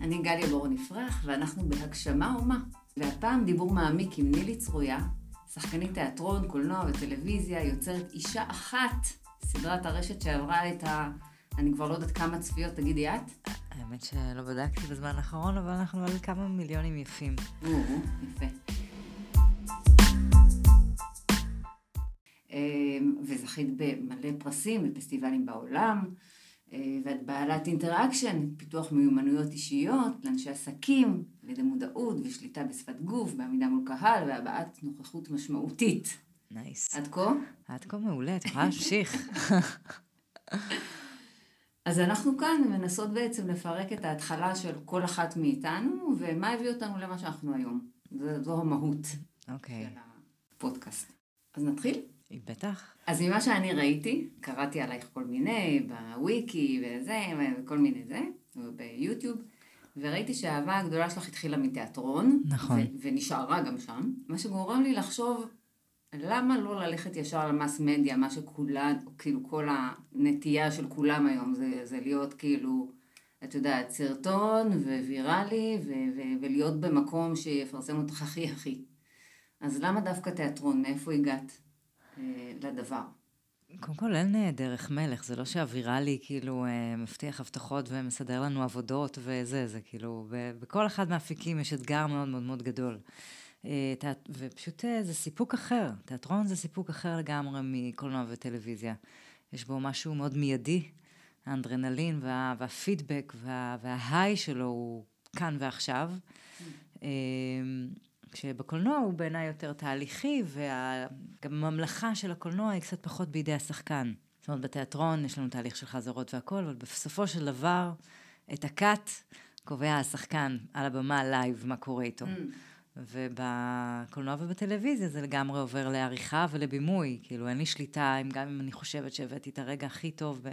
אני גליה בורון יפרח, ואנחנו בהגשמה אומה. והפעם דיבור מעמיק עם נילי צרויה, שחקנית תיאטרון, קולנוע וטלוויזיה, יוצרת אישה אחת, סדרת הרשת שעברה את ה... אני כבר לא יודעת כמה צפיות, תגידי את. האמת שלא בדקתי בזמן האחרון, אבל אנחנו על כמה מיליונים יפים. או, יפה. אמ, וזכית במלא פרסים בפסטיבלים בעולם, ואת בעלת Interaction, פיתוח מיומנויות אישיות לאנשי עסקים, לידי מודעות ושליטה בשפת גוף, בעמידה מול קהל והבעת נוכחות משמעותית. nice. עד כה? עד כה מעולה, את יכולה להמשיך. אז אנחנו כאן מנסות בעצם לפרק את ההתחלה של כל אחת מאיתנו, ומה הביא אותנו למה שאנחנו היום. זו, זו המהות אוקיי, של הפודקאסט. אז נתחיל? בטח. אז ממה שאני ראיתי, קראתי עלייך כל מיני, בוויקי וזה, וכל מיני זה, ביוטיוב, וראיתי שהאהבה הגדולה שלך התחילה מתיאטרון. נכון. ונשארה גם שם, מה שגורם לי לחשוב, למה לא ללכת ישר למס מדיה, מה שכולן, כאילו כל הנטייה של כולם היום, זה, זה להיות כאילו, את יודעת, סרטון וויראלי, ו- ו- ולהיות במקום שיפרסם אותך הכי הכי. אז למה דווקא תיאטרון? מאיפה הגעת לדבר? קודם כל אין אה, דרך מלך, זה לא שהוויראלי כאילו אה, מבטיח הבטחות ומסדר לנו עבודות וזה, זה כאילו, בכל אחד מהאפיקים יש אתגר מאוד מאוד מאוד גדול. אה, ופשוט אה, זה סיפוק אחר, תיאטרון זה סיפוק אחר לגמרי מקולנוע וטלוויזיה. יש בו משהו מאוד מיידי, האנדרנלין וה, והפידבק וה, וההיי שלו הוא כאן ועכשיו. כשבקולנוע הוא בעיניי יותר תהליכי, וגם הממלכה של הקולנוע היא קצת פחות בידי השחקן. זאת אומרת, בתיאטרון יש לנו תהליך של חזרות והכל, אבל בסופו של דבר, את ה cut קובע השחקן על הבמה live, מה קורה איתו. ובקולנוע ובטלוויזיה זה לגמרי עובר לעריכה ולבימוי. כאילו, אין לי שליטה, אם גם אם אני חושבת שהבאתי את הרגע הכי טוב,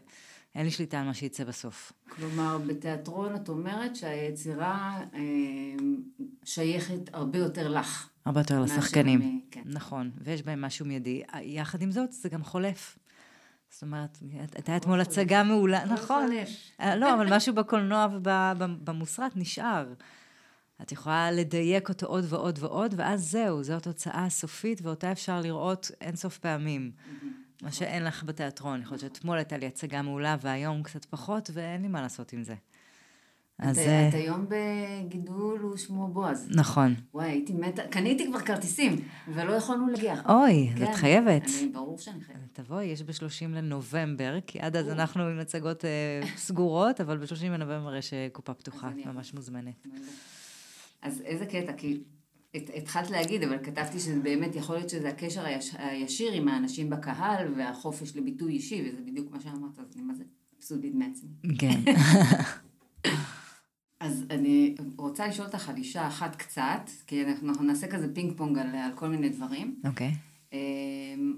אין לי שליטה על מה שיצא בסוף. כלומר, בתיאטרון את אומרת שהיצירה אה, שייכת הרבה יותר לך. הרבה יותר לשחקנים. כן. נכון, ויש בהם משהו מיידי. יחד עם זאת, זה גם חולף. זאת אומרת, הייתה אתמול. הצגה מעולה, לא נכון. אה, לא, אבל משהו בקולנוע ובמוסרט נשאר. את יכולה לדייק אותו עוד ועוד ועוד, ואז זהו, זו התוצאה הסופית, ואותה אפשר לראות אינסוף פעמים. מה שאין לך בתיאטרון. יכול להיות שאתמול הייתה לי הצגה מעולה, והיום קצת פחות, ואין לי מה לעשות עם זה. אז... את, אה, את היום בגידול הוא שמו בועז. נכון. וואי, הייתי מתה, קניתי כבר כרטיסים, ולא יכולנו להגיע. אוי, אז כן, את חייבת. אני, ברור שאני חייבת. תבואי, יש ב-30 לנובמבר, כי עד אז אנחנו עם הצגות אה, סגורות, אבל ב-30 לנובמבר יש אה, קופה פתוחה, ממש מוזמנת. אז איזה קטע, כי התחלת להגיד, אבל כתבתי שזה באמת, יכול להיות שזה הקשר היש, הישיר עם האנשים בקהל והחופש לביטוי אישי, וזה בדיוק מה שאמרת, אז אני מה זה מבסוטית מעצמי. כן. אז אני רוצה לשאול אותך על אישה אחת קצת, כי אנחנו, אנחנו נעשה כזה פינג פונג על, על כל מיני דברים. אוקיי. אמ,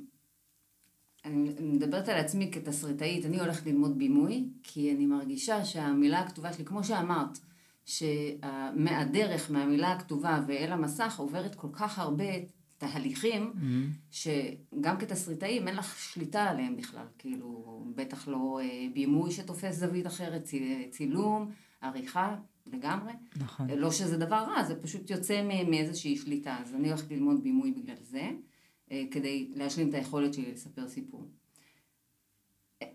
אני מדברת על עצמי כתסריטאית, אני הולכת ללמוד בימוי, כי אני מרגישה שהמילה הכתובה שלי, כמו שאמרת, שמהדרך, מהמילה הכתובה ואל המסך עוברת כל כך הרבה תהליכים, שגם כתסריטאים אין לך שליטה עליהם בכלל, כאילו, בטח לא אה, בימוי שתופס זווית אחרת, צי- צילום, עריכה, לגמרי. נכון. לא שזה דבר רע, זה פשוט יוצא מאיזושהי שליטה. אז אני הולכת ללמוד בימוי בגלל זה, אה, כדי להשלים את היכולת שלי לספר סיפור.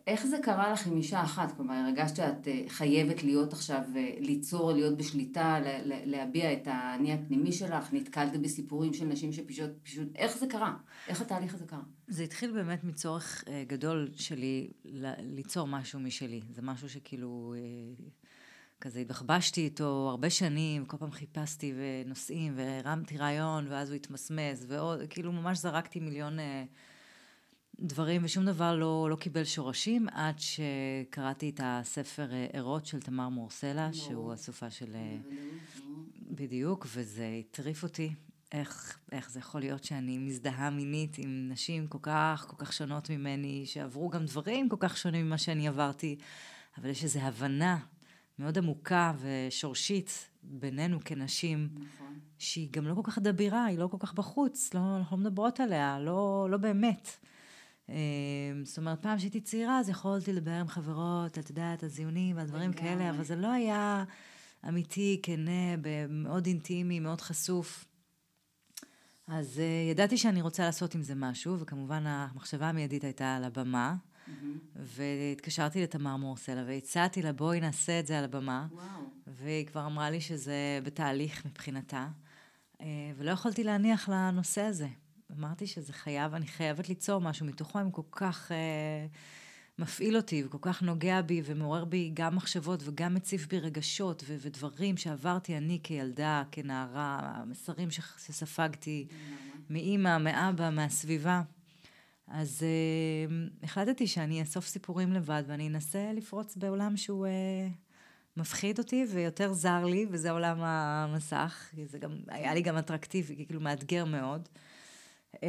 איך זה קרה לך עם אישה אחת? כלומר, הרגשת שאת אה, חייבת להיות עכשיו, אה, ליצור, להיות בשליטה, להביע את האני הפנימי שלך? נתקלת בסיפורים של נשים שפשוט, פשוט, איך זה קרה? איך התהליך הזה קרה? זה התחיל באמת מצורך אה, גדול שלי ליצור משהו משלי. זה משהו שכאילו, כזה התבחבשתי איתו הרבה שנים, כל פעם חיפשתי ונושאים, והרמתי רעיון, ואז הוא התמסמס, ועוד, כאילו ממש זרקתי מיליון אה, דברים, ושום דבר לא, לא קיבל שורשים, עד שקראתי את הספר אה, ערות של תמר מורסלה, שהוא הסופה של... אה, בדיוק, וזה הטריף אותי. איך, איך זה יכול להיות שאני מזדהה מינית עם נשים כל כך, כל כך שונות ממני, שעברו גם דברים כל כך שונים ממה שאני עברתי, אבל יש איזו הבנה מאוד עמוקה ושורשית בינינו כנשים, נכון. שהיא גם לא כל כך דבירה, היא לא כל כך בחוץ, לא, אנחנו לא מדברות עליה, לא, לא באמת. אה, זאת אומרת, פעם שהייתי צעירה, אז יכולתי לדבר עם חברות, את יודעת, הזיונים והדברים. כאלה, אבל זה לא היה... אמיתי, כנה, מאוד אינטימי, מאוד חשוף. אז uh, ידעתי שאני רוצה לעשות עם זה משהו, וכמובן המחשבה המיידית הייתה על הבמה. Mm-hmm. והתקשרתי לתמר מורסלה והצעתי לה, בואי נעשה את זה על הבמה. וואו. והיא כבר אמרה לי שזה בתהליך מבחינתה, uh, ולא יכולתי להניח לנושא הזה. אמרתי שזה חייב, אני חייבת ליצור משהו מתוכו, הם כל כך... Uh, מפעיל אותי וכל כך נוגע בי ומעורר בי גם מחשבות וגם מציף בי רגשות ו- ודברים שעברתי אני כילדה, כנערה, המסרים שספגתי מאימא, מאבא, מהסביבה. אז uh, החלטתי שאני אאסוף סיפורים לבד ואני אנסה לפרוץ בעולם שהוא uh, מפחיד אותי ויותר זר לי, וזה עולם המסך. זה גם, היה לי גם אטרקטיבי, כאילו מאתגר מאוד. Uh,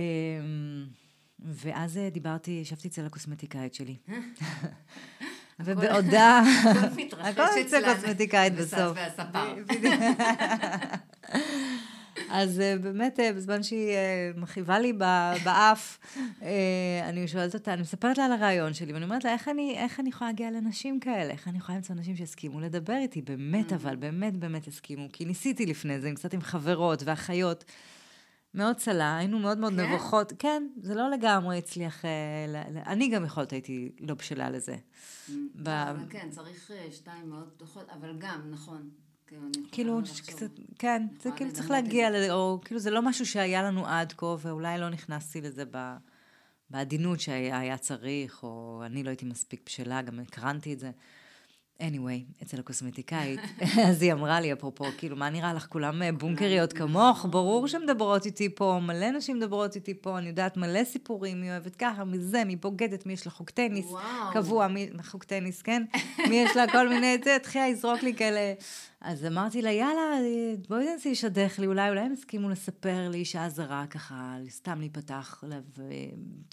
ואז אה, דיברתי, ישבתי אצל הקוסמטיקאית שלי. ובעודה... הכל אצל הקוסמטיקאית בסוף. אז אה, באמת, אה, בזמן שהיא מכאיבה לי באף, אני שואלת אותה, אני מספרת לה על הרעיון שלי, ואני אומרת לה, איך אני, איך אני יכולה להגיע לנשים כאלה? איך אני יכולה למצוא נשים שיסכימו לדבר איתי? באמת, mm. אבל, באמת, באמת יסכימו. כי ניסיתי לפני זה, קצת עם חברות ואחיות. מאוד צלה, היינו מאוד מאוד כן? נבוכות. כן, זה לא לגמרי הצליח... אה, אני גם יכולת הייתי לא בשלה לזה. Mm, ב... כן, צריך אה, שתיים מאוד פתוחות, אבל גם, נכון. כאילו, כאילו קצת, כן, זה כאילו צריך להגיע, ל... או כאילו זה לא משהו שהיה לנו עד כה, ואולי לא נכנסתי לזה ב... בעדינות שהיה צריך, או אני לא הייתי מספיק בשלה, גם הקרנתי את זה. Anyway, אצל הקוסמטיקאית, אז היא אמרה לי, אפרופו, כאילו, מה נראה לך, כולם אה, בונקריות כמוך? ברור שמדברות איתי פה, מלא נשים מדברות איתי פה, אני יודעת מלא סיפורים, מי אוהבת ככה, מזה, מי בוגדת, מי יש לה חוק טניס, קבוע, מי, חוק טניס, כן? מי יש לה כל מיני, זה, תחייה, יזרוק לי כאלה. אז אמרתי לה, יאללה, בואי ננסי לשדך לי, אולי, אולי הם הסכימו לספר לי שעה זרה, ככה, סתם להיפתח,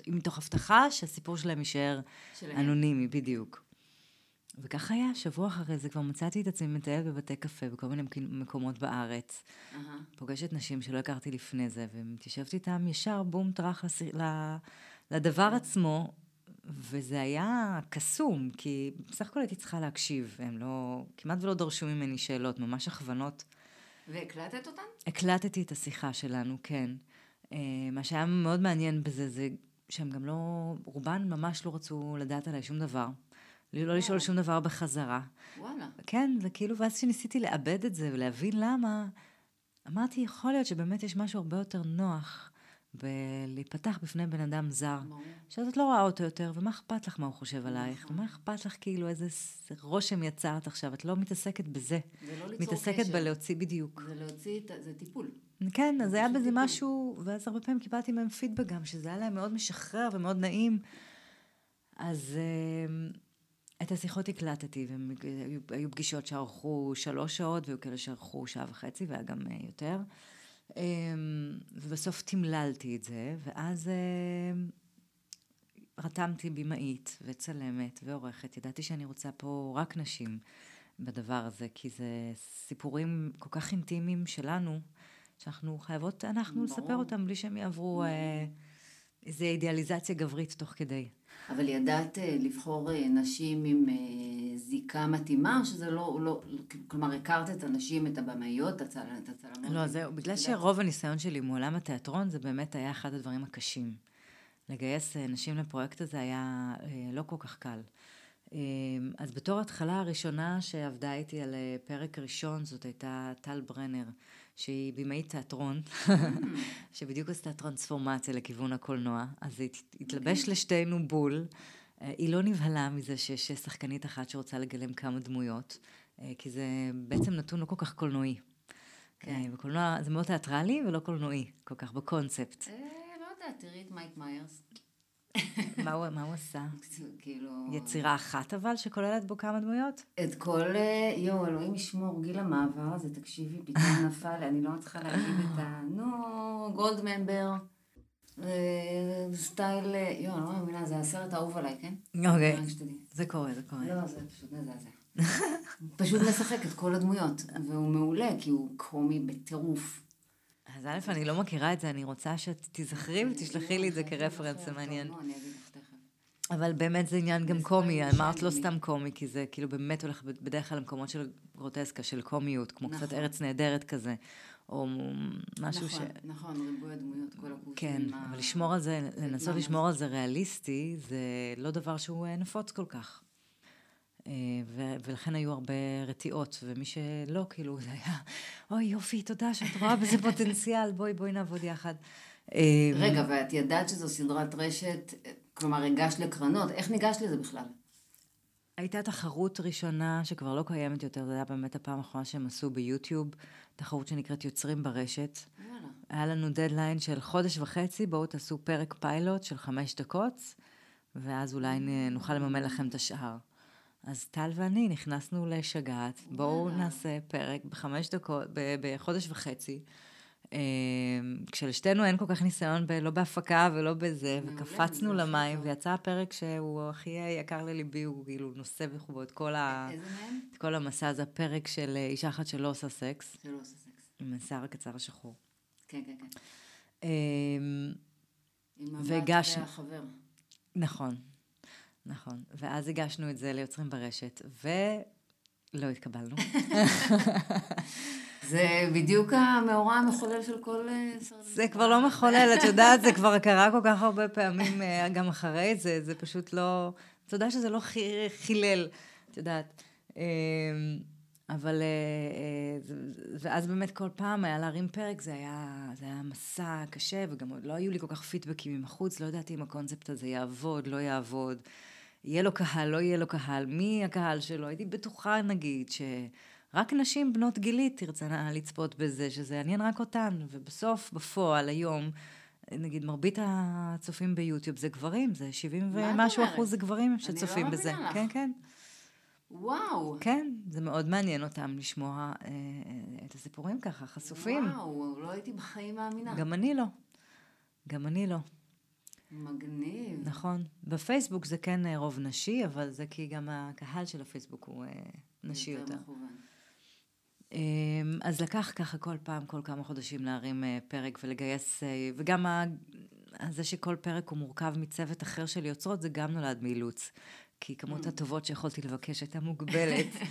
מתוך הבטחה שהסיפור שלהם יישאר אנונימי, בדיוק. וכך היה, שבוע אחרי זה כבר מצאתי את עצמי מטיילת בבתי קפה בכל מיני מקומות בארץ. Uh-huh. פוגשת נשים שלא הכרתי לפני זה, ומתיישבת איתם ישר בום טראח לס... לדבר uh-huh. עצמו, וזה היה קסום, כי בסך הכל הייתי צריכה להקשיב, הם לא, כמעט ולא דרשו ממני שאלות, ממש הכוונות. והקלטת אותן? הקלטתי את השיחה שלנו, כן. אה, מה שהיה מאוד מעניין בזה, זה שהם גם לא, רובן ממש לא רצו לדעת עליי שום דבר. לא לשאול שום דבר בחזרה. וואלה. כן, וכאילו, ואז כשניסיתי לאבד את זה ולהבין למה, אמרתי, יכול להיות שבאמת יש משהו הרבה יותר נוח בלהיפתח בפני בן אדם זר. שאז את לא רואה אותו יותר, ומה אכפת לך מה הוא חושב עלייך? נכון. ומה אכפת לך כאילו איזה רושם יצרת עכשיו? את לא מתעסקת בזה. זה לא ליצור קשר. מתעסקת בלהוציא בדיוק. זה להוציא, זה טיפול. כן, אז היה בזה משהו, ואז הרבה פעמים קיבלתי מהם פידבק גם, שזה היה להם מאוד משחרר ומאוד נעים. אז... אמ, את השיחות הקלטתי, והיו פגישות שארכו שלוש שעות, והיו כאלה שארכו שעה וחצי, והיה גם אה, יותר. אמ, ובסוף תמללתי את זה, ואז אה, רתמתי במאית וצלמת ועורכת. ידעתי שאני רוצה פה רק נשים בדבר הזה, כי זה סיפורים כל כך אינטימיים שלנו, שאנחנו חייבות, אנחנו, ברור. לספר אותם בלי שהם יעברו אה, איזו אידיאליזציה גברית תוך כדי. אבל ידעת אה, לבחור אה, נשים עם אה, זיקה מתאימה, או שזה לא, לא, כלומר, הכרת את הנשים, את הבמאיות, את הצלמות? לא, זהו, בגלל שרוב הניסיון שלי מעולם התיאטרון, זה באמת היה אחד הדברים הקשים. לגייס נשים לפרויקט הזה היה לא כל כך קל. אז בתור התחלה הראשונה שעבדה איתי על פרק ראשון, זאת הייתה טל ברנר. שהיא במאית תיאטרון, mm. שבדיוק עשתה טרנספורמציה לכיוון הקולנוע, אז היא התלבש לשתינו בול. אה, היא לא נבהלה מזה שיש שחקנית אחת שרוצה לגלם כמה דמויות, אה, כי זה בעצם נתון לא כל כך קולנועי. כן. בקולנוע זה מאוד תיאטרלי ולא קולנועי, כל כך בקונספט. אה, לא יודעת, תראי את מייק מיירס. מה הוא, מה הוא עשה? כאילו... יצירה אחת אבל, שכוללת בו כמה דמויות? את כל... אה, יואו, אלוהים ישמור, גיל המעבר הזה, תקשיבי, פתאום נפל, אני לא מצליחה להגיד את ה... נו, גולד ממבר. סטייל, אה, יואו, אני לא מאמינה, זה הסרט האהוב עליי, כן? אוקיי. זה קורה, זה קורה. לא, זה פשוט מזעזע. פשוט משחק את כל הדמויות, והוא מעולה, כי הוא קומי בטירוף. אז א', אני לא מכירה את זה, אני רוצה שתזכרי ותשלחי לי את זה כרפרנס, זה מעניין. אבל באמת זה עניין גם קומי, אמרת לא. סתם קומי, כי זה כאילו באמת הולך בדרך כלל למקומות של גרוטסקה, של קומיות, כמו קצת נכון. ארץ נהדרת כזה, או משהו ש... נכון, נכון, ריבוי הדמויות, כל הקורסים. כן, אבל לשמור על זה, לנסות לשמור על זה ריאליסטי, זה לא דבר שהוא אה, נפוץ כל כך. אה, ולכן היו הרבה רתיעות, ומי שלא, כאילו, זה היה, אוי יופי, תודה שאת רואה בזה פוטנציאל, בואי, בואי נעבוד יחד. אה, רגע, ואת ידעת שזו סדרת רשת, כלומר, הגשת לקרנות, איך ניגשת לזה בכלל? הייתה תחרות ראשונה שכבר לא קיימת יותר, זו הייתה באמת הפעם האחרונה שהם עשו ביוטיוב, תחרות שנקראת יוצרים ברשת. וואלה. היה לנו דדליין של חודש וחצי, בואו תעשו פרק פיילוט של חמש דקות, ואז אולי נוכל לממן לכם את השאר. אז טל ואני נכנסנו לשגעת, בואו. נעשה פרק בחמש דקות, ב- בחודש וחצי. אה, כשלשתינו אין כל כך ניסיון, ב- לא בהפקה ולא בזה, וקפצנו למים. ויצא הפרק שהוא הכי יקר לליבי, הוא כאילו נושא בחובו את כל, ה... את כל המסע הזה, הפרק של אה, אישה אחת שלא עושה סקס, שלא עושה סקס. עם השיער הקצר השחור. כן, כן, כן. אה, עם הבת והגשנו- והחבר. נכון, נכון. ואז הגשנו את זה ליוצרים ברשת, ולא התקבלנו. זה בדיוק המאורע המחולל של כל אה, סרט. זה כבר לא מחולל, את יודעת, זה כבר קרה כל כך הרבה פעמים אה, גם אחרי זה, זה פשוט לא... תודה שזה לא חי- חילל, את יודעת. אה, אבל... אה, אה, ואז באמת כל פעם היה להרים פרק, זה היה, זה היה מסע קשה, וגם לא היו לי כל כך פידבקים מבחוץ, לא ידעתי אם הקונספט הזה יעבוד, לא יעבוד. יהיה לו קהל, לא יהיה לו קהל, מי הקהל שלו? הייתי בטוחה, נגיד, שרק נשים בנות גילי תרצנה לצפות בזה, שזה יעניין רק אותן. ובסוף, בפועל, היום, נגיד, מרבית הצופים ביוטיוב זה גברים, זה 70 מה את ומשהו? אחוז זה גברים לא שצופים בזה. מאמינה לך. כן, כן. וואו. כן, זה מאוד מעניין אותם לשמוע אה, אה, את הסיפורים ככה, חשופים. וואו, לא הייתי בחיים מאמינה. גם אני לא. גם אני לא. מגניב. נכון. בפייסבוק זה כן אה, רוב נשי, אבל זה כי גם הקהל של הפייסבוק הוא אה, נשי יותר. מכוון. אמ, אז לקח ככה כל פעם, כל כמה חודשים להרים אה, פרק ולגייס, וגם ה- זה שכל פרק הוא מורכב מצוות אחר של יוצרות, זה גם נולד מאילוץ. כי כמות הטובות שיכולתי לבקש הייתה מוגבלת.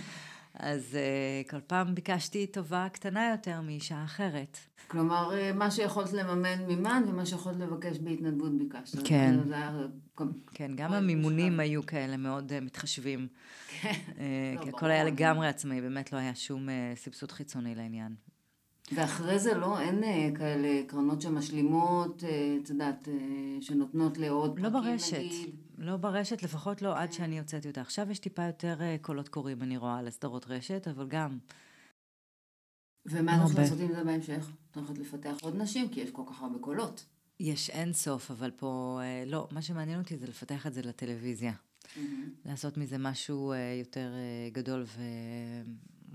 אז אה, כל פעם ביקשתי טובה קטנה יותר מאישה אחרת. כלומר, אה, מה שיכולת לממן מימן ומה שיכולת לבקש בהתנדבות ביקשת. כן. זה היה... כן, גם המימונים מושלם. היו כאלה מאוד אה, מתחשבים. כן. אה, לא, כי. הכל היה לגמרי עצמאי, באמת לא היה שום אה, סבסוד חיצוני לעניין. ואחרי זה לא, אין אה, כאלה קרנות שמשלימות, אה, את יודעת, אה, שנותנות לעוד לא פרקים, ברשת, נגיד. לא ברשת, לפחות לא. עד שאני הוצאתי אותה. עכשיו יש טיפה יותר אה, קולות קוראים, אני רואה, לסדרות רשת, אבל גם, ומה הרבה. לעשות עם זה בהמשך? את הולכת לפתח עוד נשים, כי יש כל כך הרבה קולות. יש אין סוף, אבל פה, אה, לא, מה שמעניין אותי זה לפתח את זה לטלוויזיה. לעשות מזה משהו אה, יותר גדול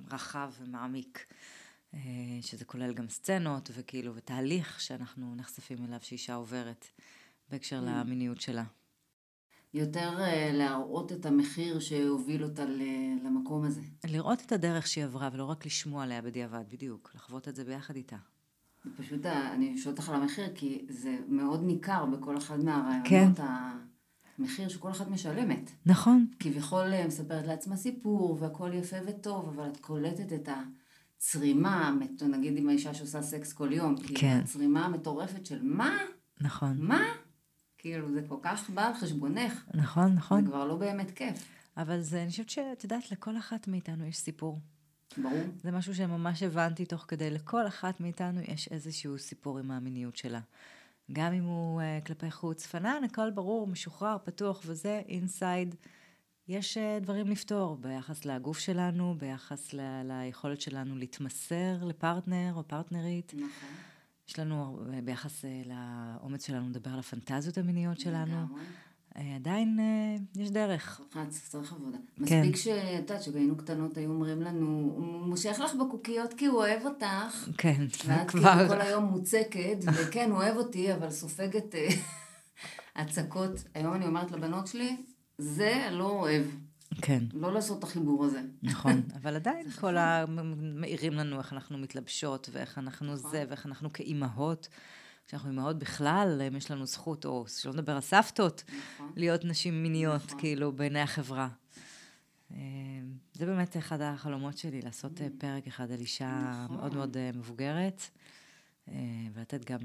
ורחב ומעמיק, שזה כולל גם סצנות וכאילו, ותהליך שאנחנו נחשפים אליו שאישה עוברת בהקשר Mm. למיניות שלה. יותר אה, להראות את המחיר שהוביל אותה למקום הזה. לראות את הדרך שהיא עברה ולא רק לשמוע עליה בדיעבד, בדיוק, לחוות את זה ביחד איתה. פשוט ה- אני שואלת אותך על המחיר, כי זה מאוד ניכר בכל אחד כן. מהרעיונות, המחיר שכל אחת משלמת. נכון, כביכול אה, מספרת לעצמה סיפור, והכל יפה וטוב, אבל את קולטת את הצרימה, נגיד עם האישה שעושה סקס כל יום, כאילו, כן. הצרימה המטורפת של מה? נכון, מה? כאילו, זה כל כך בא על חשבונך. נכון, נכון. זה כבר לא באמת כיף. אבל זה, אני חושבת שאת יודעת, לכל אחת מאיתנו יש סיפור. ברור. זה משהו שממש הבנתי תוך כדי, לכל אחת מאיתנו יש איזשהו סיפור עם המיניות שלה. גם אם הוא uh, כלפי חוץ, פנן, הכל ברור, משוחרר, פתוח וזה, אינסייד. יש uh, דברים לפתור ביחס לגוף שלנו, ביחס ל- ליכולת שלנו להתמסר לפרטנר או פרטנרית. נכון. יש לנו uh, ביחס uh, לאומץ שלנו לדבר על הפנטזיות המיניות שלנו. אה, עדיין יש דרך. צריך, צריך עבודה. כן. מספיק שאת יודעת, כשהיינו קטנות היו אומרים לנו, הוא מושך לך בקוקיות כי הוא אוהב אותך. כן, ואת כבר... כאילו כל היום מוצקת, וכן, הוא אוהב אותי, אבל סופגת אה, הצקות. היום אני אומרת לבנות שלי, זה לא אוהב. כן. לא לעשות את החיבור הזה. נכון, אבל עדיין כל ה... מעירים לנו איך אנחנו מתלבשות, ואיך אנחנו נכון. זה, ואיך אנחנו כאימהות. שאנחנו אימהות בכלל, יש לנו זכות, או שלא נדבר על סבתות, נכון. להיות נשים מיניות, נכון. כאילו, בעיני החברה. אה, זה באמת אחד החלומות שלי, לעשות אה, פרק אחד על אישה נכון. מאוד מאוד אה, מבוגרת, ולתת גם,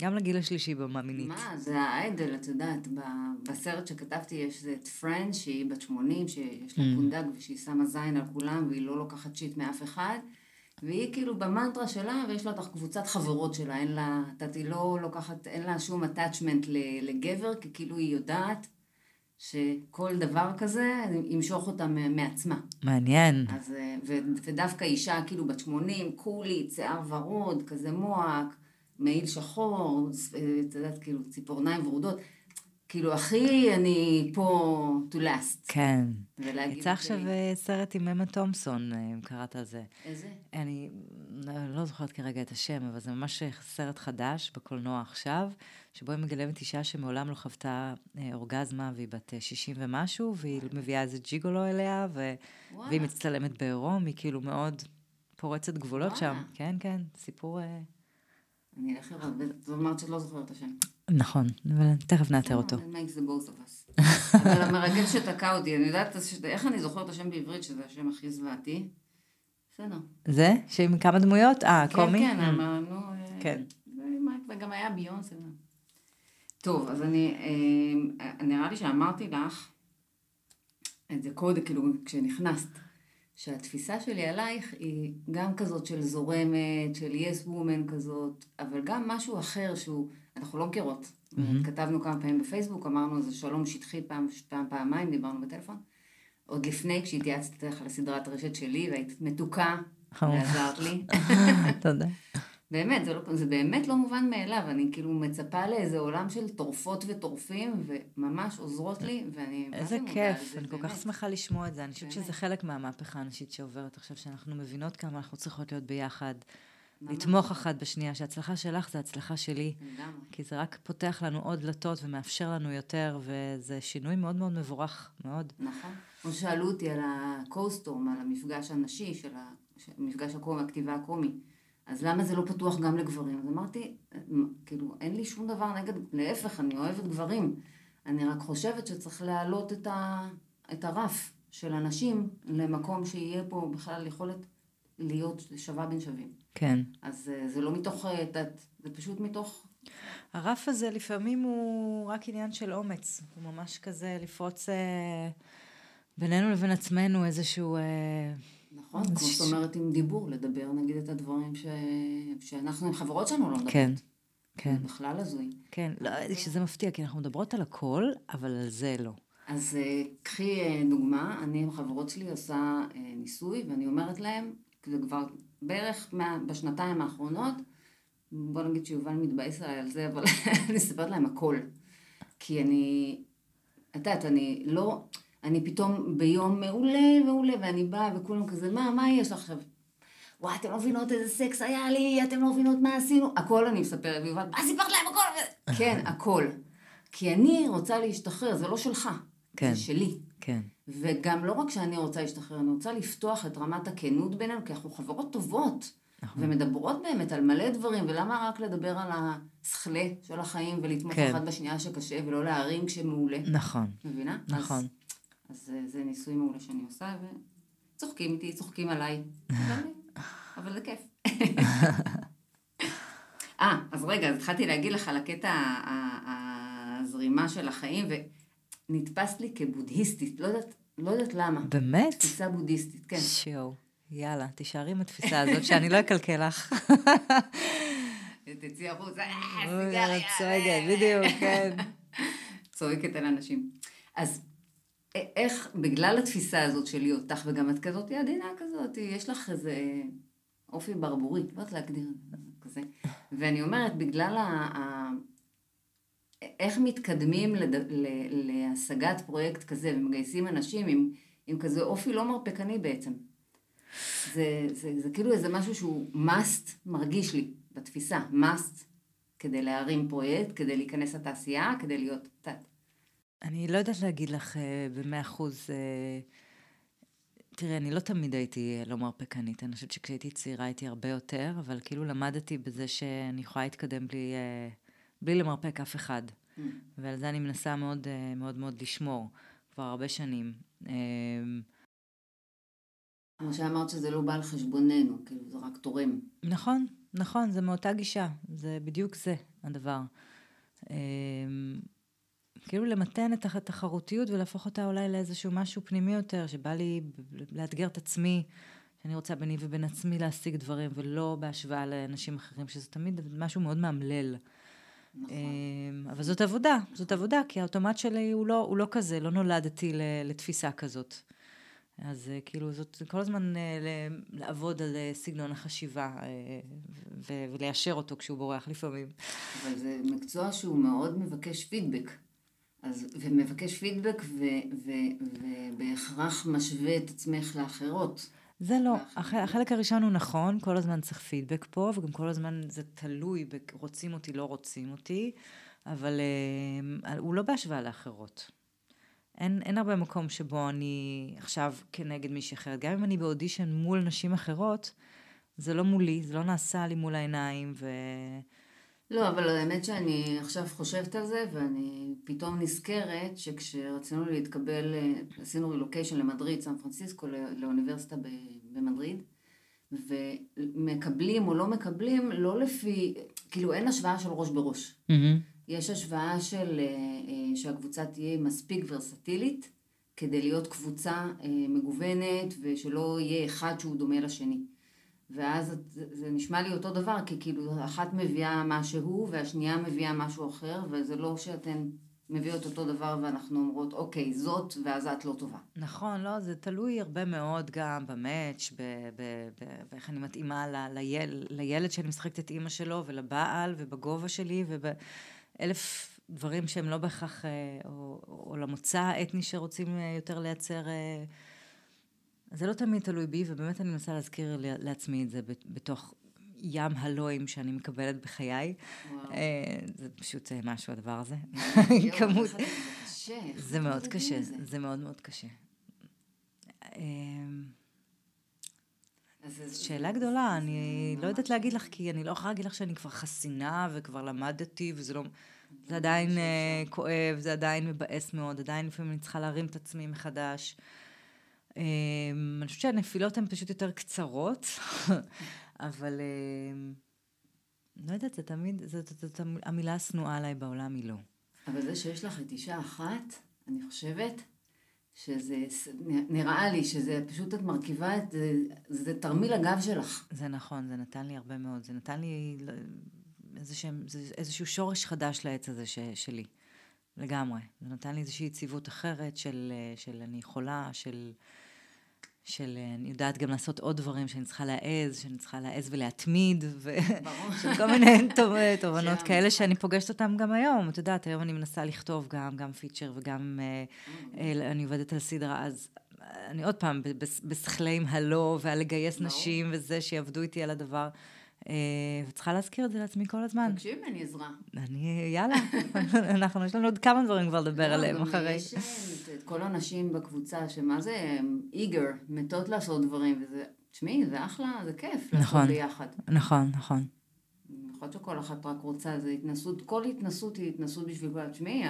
גם לגיל השלישי במה מינית. מה, זה האיידל, את יודעת, בסרט שכתבתי יש את פרנד, שהיא בת 80, שיש לה Mm. פונדק ושהיא שמה זין על כולם והיא לא לוקחת שיט מאף אחד. והיא כאילו במנטרה שלה, ויש לה את קבוצת חברות שלה, אין לה, את היא לא לוקחת, אין לה שום attachment לגבר, כי כאילו היא יודעת שכל דבר כזה ימשוך אותה מעצמה. מעניין. אז, אה, ו, ודווקא אישה כאילו בת 80, קולית, שיער ורוד, כזה מועק, מעיל שחור, אה, את יודעת, כאילו ציפורניים ורודות. כאילו, הכי אני פה to last. כן. ולהגיד יצא עכשיו. אה, סרט עם אמה תומפסון, אה, אם קראת על זה. איזה? אני לא זוכרת כרגע את השם, אבל זה ממש סרט חדש בקולנוע עכשיו, שבו היא מגלמת אישה שמעולם לא חוותה אורגזמה, והיא בת אה, 60 ומשהו, והיא מביאה איזה ג'יגולו אליה, ו... והיא מצטלמת בעירום, היא כאילו מאוד פורצת גבולות שם. וואלה. כן, כן, סיפור... אני אלך לראות, זאת אומרת שאת לא זוכרת את השם. נכון, אבל תכף נאתר אותו. It makes the both of us. אבל המרגל שתקע אותי, אני יודעת איך אני זוכרת את השם בעברית, שזה השם הכי זוועתי? בסדר. זה? שעם כמה דמויות? אה, קומי? כן, כן, Mm. אמרנו... אה, כן. ומה- וגם היה ביונסה. טוב, אז אני, אה, נראה לי שאמרתי לך את זה קודם, כאילו, כשנכנסת, שהתפיסה שלי עלייך היא גם כזאת של זורמת, של יס וומן כזאת, אבל גם משהו אחר שהוא, אנחנו לא מכירות. כתבנו כמה פעמים בפייסבוק, אמרנו איזה שלום שטחי פעם, פעם, פעמיים, דיברנו בטלפון. עוד לפני, כשהתייעצתי איתך על הסדרת רשת שלי, והיית מתוקה, ועזרת לי. תודה. באמת, זה, לא, זה באמת לא מובן מאליו, אני כאילו מצפה לאיזה עולם של טורפות וטורפים, וממש עוזרות לי, ואני... איזה כיף, זה, אני כל כך באמת. שמחה לשמוע את זה. אני חושבת באמת. שזה חלק מהמהפכה הנשית שעוברת עכשיו, שאנחנו מבינות כמה אנחנו צריכות להיות ביחד, ממש. לתמוך אחת בשנייה, שההצלחה שלך זה הצלחה שלי, לגמרי. כי זה רק פותח לנו עוד דלתות ומאפשר לנו יותר, וזה שינוי מאוד מאוד מבורך, מאוד. נכון. כמו ששאלו אותי על הקוסטורם, על המפגש הנשי של ה- של מפגש הקומי, הכתיבה הקומי. אז למה זה לא פתוח גם לגברים? אז אמרתי, כאילו, אין לי שום דבר נגד, להפך, אני אוהבת גברים. אני רק חושבת שצריך להעלות את, ה, את הרף של הנשים למקום שיהיה פה בכלל יכולת להיות שווה בין שווים. כן. אז אה, זה לא מתוך, אה, זה פשוט מתוך, הרף הזה לפעמים הוא רק עניין של אומץ, הוא ממש כזה לפרוץ אה, בינינו לבין עצמנו איזשהו... אה, נכון? כמו ש- שאת אומרת עם דיבור, לדבר נגיד את הדברים ש... שאנחנו עם חברות שלנו לא מדברות. כן, כן, בכלל הזוי. כן. לא, שזה מפתיע, כי אנחנו מדברות על הכל, אבל על זה לא. אז אה, קחי אה, דוגמה, אני עם חברות שלי עושה אה, ניסוי, ואני אומרת להם, זה כבר בערך מה, בשנתיים האחרונות, בוא נגיד שיובל מתבאס עליי על זה, אבל אני אספרת להם הכל. כי אני, את יודעת, אני לא, אני פתאום ביום מעולה, מעולה, ואני באה וכולם כזה, מה, מה יש לך עכשיו? וואי, אתם לא מבינות איזה סקס היה לי, אתם לא מבינות מה עשינו, הכל אני מספרת, ויובל, מה סיפרת להם הכל? כן, הכל. כי אני רוצה להשתחרר, זה לא שלך, כן. זה שלי. כן. וגם לא רק שאני רוצה להשתחרר, אני רוצה לפתוח את רמת הכנות בינינו, כי אנחנו חברות טובות. נכון. ומדברות באמת על מלא דברים, ולמה רק לדבר על הסכלה של החיים ולתמוך כן. אחת בשנייה שקשה, ולא להרים כשמעולה? נכון, מבינה? נכון. אז, אז זה ניסוי מעולה שאני עושה, וצוחקים איתי, צוחקים עליי. אבל- זה כיף. אה, אז רגע, אז התחלתי להגיד לך על הקטע הזרימה של החיים, ונתפס לי כבודהיסטית, לא יודעת, לא יודעת למה. באמת? תפיסה בודהיסטית, כן. שואו. יאללה, תישארי עם התפיסה הזאת, שאני לא אקלקל לך. תצאי החוצה, אה, סיגריה. צועקת, בדיוק, כן. צועקת על אנשים. אז איך, בגלל התפיסה הזאת שלי אותך, וגם את כזאת עדינה כזאת, יש לך איזה אופי ברבורי, לא יודעת להגדיר כזה. ואני אומרת, בגלל. ה... איך מתקדמים לד... ל... להשגת פרויקט כזה ומגייסים אנשים עם, עם כזה אופי לא מרפקני בעצם. זה, זה, זה כאילו איזה משהו שהוא must מרגיש לי בתפיסה, must כדי להרים פרויקט, כדי להיכנס לתעשייה, כדי להיות תת. אני לא יודעת להגיד לך אה, במאה אחוז, אה, תראי, אני לא תמיד הייתי לא מרפקנית. אני חושבת שכשהייתי צעירה הייתי הרבה יותר, אבל כאילו למדתי בזה שאני יכולה להתקדם בלי, אה, בלי למרפק אף אחד. Mm. ועל זה אני מנסה מאוד אה, מאוד מאוד לשמור כבר הרבה שנים. כמו שאמרת שזה לא בא על חשבוננו, כאילו זה רק תורם. נכון, נכון, זה מאותה גישה, זה בדיוק זה הדבר. כאילו למתן את התחרותיות ולהפוך אותה אולי לאיזשהו משהו פנימי יותר, שבא לי לאתגר את עצמי, שאני רוצה ביני ובין עצמי להשיג דברים, ולא בהשוואה לאנשים אחרים, שזה תמיד משהו מאוד מאמלל. נכון. אמ, אבל זאת עבודה, זאת עבודה, כי האוטומט שלי הוא לא, הוא לא כזה, לא נולדתי לתפיסה כזאת. אז אה, כאילו, זאת כל הזמן אה, לעבוד על אה, סגנון החשיבה וליישר אותו כשהוא בורח לפעמים. אבל זה מקצוע שהוא מאוד מבקש פידבק. אז, ומבקש פידבק ו, ו, ובהכרח משווה את עצמך לאחרות. זה לא, הח, החלק הראשון הוא נכון, כל הזמן צריך פידבק פה, וגם כל הזמן זה תלוי רוצים אותי, לא רוצים אותי, אבל uh, הוא לא בהשוואה לאחרות. אין, אין הרבה מקום שבו אני עכשיו כנגד מישהי אחרת. גם אם אני באודישן מול נשים אחרות, זה לא מולי, זה לא נעשה לי מול העיניים, ו... לא, אבל האמת שאני עכשיו חושבת על זה, ואני פתאום נזכרת שכשרצינו להתקבל, עשינו רילוקיישן למדריד, סן פרנסיסקו, לאוניברסיטה במדריד, ומקבלים או לא מקבלים, לא לפי, כאילו אין השוואה של ראש בראש. Mm-hmm. יש השוואה של, אה, אה, שהקבוצה תהיה מספיק ורסטילית, כדי להיות קבוצה אה, מגוונת, ושלא יהיה אחד שהוא דומה לשני. ואז זה נשמע לי אותו דבר, כי כאילו אחת מביאה משהו והשנייה מביאה משהו אחר, וזה לא שאתן מביאות אותו דבר ואנחנו אומרות, אוקיי, זאת, ואז את לא טובה. נכון, לא, זה תלוי הרבה מאוד גם במאץ', באיך אני מתאימה ל, ליל, לילד שאני משחקת את אימא שלו, ולבעל, ובגובה שלי, ובאלף דברים שהם לא בהכרח, אה, או, או למוצא האתני שרוצים אה, יותר לייצר. זה לא תמיד תלוי בי, ובאמת אני מנסה להזכיר לעצמי את זה בתוך ים הלואים שאני מקבלת בחיי. אה, זה פשוט אה, משהו הדבר הזה. כמות. זה מאוד קשה, זה מאוד מאוד קשה. אמ, שאלה גדולה, אני לא יודעת להגיד לך, כי אני לא יכולה להגיד לך שאני כבר חסינה וכבר למדתי, וזה לא... זה עדיין אה, כואב, זה עדיין מבאס מאוד, עדיין לפעמים אני צריכה להרים את עצמי מחדש. אמ, אני חושבת שהנפילות הן פשוט יותר קצרות, אבל אמ, לא יודעת, זה תמיד, זאת המילה השנואה עליי בעולם היא לא. אבל זה שיש לך את אישה אחת, אני חושבת שזה, נראה לי שזה פשוט את מרכיבה את, זה, זה תרמיל הגב שלך. זה נכון, זה נתן לי הרבה מאוד, זה נתן לי איזשהו, איזשהו שורש חדש לעץ הזה ש, שלי, לגמרי. זה נתן לי איזושהי יציבות אחרת של, של אני יכולה, של... של אה, אני יודעת גם לעשות עוד דברים שאני צריכה להעז, שאני צריכה להעז ולהתמיד, ושל כל מיני תובנות כאלה שאני פוגשת אותן גם היום. את יודעת, היום אני מנסה לכתוב גם, גם פיצ'ר וגם אה, mm. אה, אני עובדת על סדרה, אז אני עוד פעם בשכלי עם הלא, ועל לגייס נשים וזה, שיעבדו איתי על הדבר. וצריכה להזכיר את זה לעצמי כל הזמן. תקשיבי, אני עזרה. אני, יאללה, אנחנו, יש לנו עוד כמה דברים כבר לדבר לא, עליהם אחרי. יש את כל הנשים בקבוצה, שמה זה איגר, מתות לעשות דברים, וזה, תשמעי, זה אחלה, זה כיף נכון, לעשות ביחד. נכון, נכון. יכול להיות שכל אחת רק רוצה, זה התנסות, כל התנסות היא התנסות בשביל כולם. תשמעי,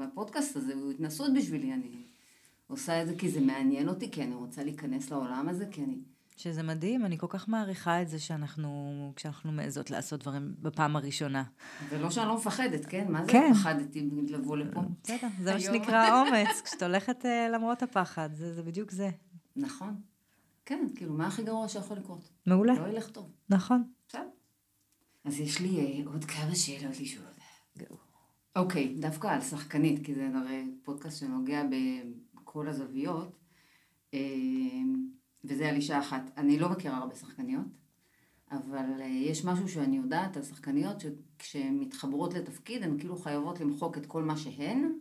הפודקאסט הזה הוא התנסות בשבילי, אני עושה את זה כי זה מעניין אותי, כי אני רוצה להיכנס לעולם הזה, כי אני... שזה מדהים, אני כל כך מעריכה את זה שאנחנו, כשאנחנו מעזות לעשות דברים בפעם הראשונה. ולא שאני לא מפחדת, כן? מה זה כן. פחדתי לבוא לפה? בסדר, זה מה שנקרא אומץ, כשאת הולכת uh, למרות הפחד, זה, זה בדיוק זה. נכון. כן, כאילו, מה הכי גרוע שיכול לקרות? מעולה. לא ילך טוב. נכון. בסדר. אז יש לי uh, עוד כמה שאלות לשאול. אוקיי, דווקא על שחקנית, כי זה הרי פודקאסט שנוגע בכל הזוויות. וזה על אישה אחת. אני לא מכירה הרבה שחקניות, אבל אה, יש משהו שאני יודעת על שחקניות שכשהן מתחברות לתפקיד, הן כאילו חייבות למחוק את כל מה שהן,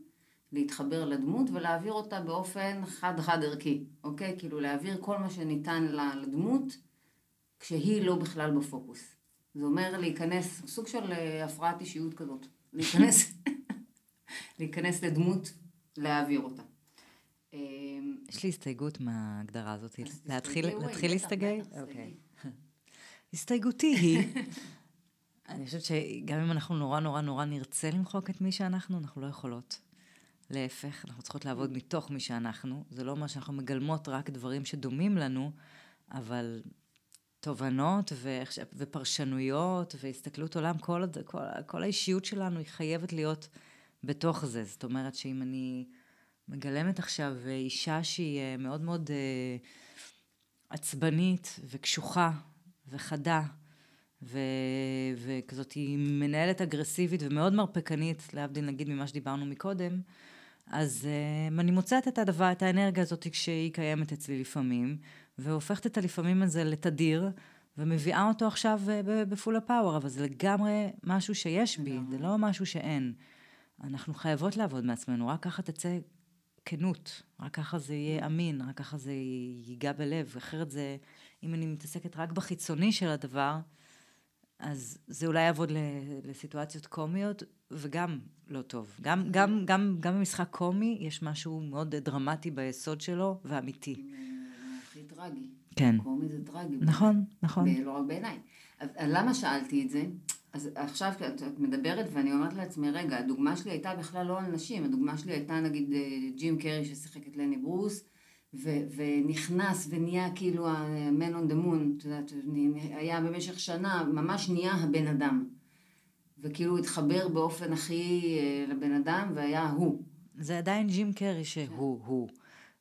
להתחבר לדמות ולהעביר אותה באופן חד-חד ערכי, אוקיי? כאילו להעביר כל מה שניתן לדמות כשהיא לא בכלל בפוקוס. זה אומר להיכנס, סוג של אה, הפרעת אישיות כזאת. להיכנס, להיכנס לדמות, להעביר אותה. יש לי הסתייגות מההגדרה הזאת. להתחיל? בטח, אוקיי. הסתייגותי היא, אני חושבת שגם אם אנחנו נורא נורא נורא נרצה למחוק את מי שאנחנו, אנחנו לא יכולות. להפך, אנחנו צריכות לעבוד מתוך מי שאנחנו. זה לא אומר שאנחנו מגלמות רק דברים שדומים לנו, אבל תובנות ואיך ופרשנויות והסתכלות עולם, כל, כל, כל האישיות שלנו היא חייבת להיות בתוך זה. זאת אומרת שאם אני מגלמת עכשיו אישה שהיא אה, מאוד מאוד אה, עצבנית וקשוחה וחדה, ו... וכזאת היא מנהלת אגרסיבית ומאוד מרפקנית, להבדיל נגיד ממה שדיברנו מקודם, אז uh, אני מוצאת את הדבר, את האנרגיה הזאת כשהיא קיימת אצלי לפעמים, והופכת את הלפעמים הזה לתדיר, ומביאה אותו עכשיו בפול הפאוור, אבל זה לגמרי משהו שיש בי. זה לא משהו שאין. אנחנו חייבות לעבוד מעצמנו, רק ככה תצא כנות, רק ככה זה יהיה אמין, רק ככה זה ייגע בלב, אחרת זה, אם אני מתעסקת רק בחיצוני של הדבר, אז זה אולי יעבוד לסיטואציות קומיות, וגם לא טוב. גם, גם, גם, גם במשחק קומי יש משהו מאוד דרמטי ביסוד שלו, ואמיתי. הכי טרגי. כן. קומי זה טרגי. נכון, נכון. ולא רק בעיניי. אז למה שאלתי את זה? אז עכשיו את, את מדברת ואני אומרת לעצמי, רגע, הדוגמה שלי הייתה בכלל לא על נשים, הדוגמה שלי הייתה נגיד אה, ג'ים קרי ששיחק את לני ברוס, ו- ונכנס ונהיה כאילו ה-man on the moon, את יודעת, היה במשך שנה, ממש נהיה הבן אדם. וכאילו התחבר באופן הכי אה, לבן אדם והיה הוא. זה עדיין ג'ים קרי שהוא הוא.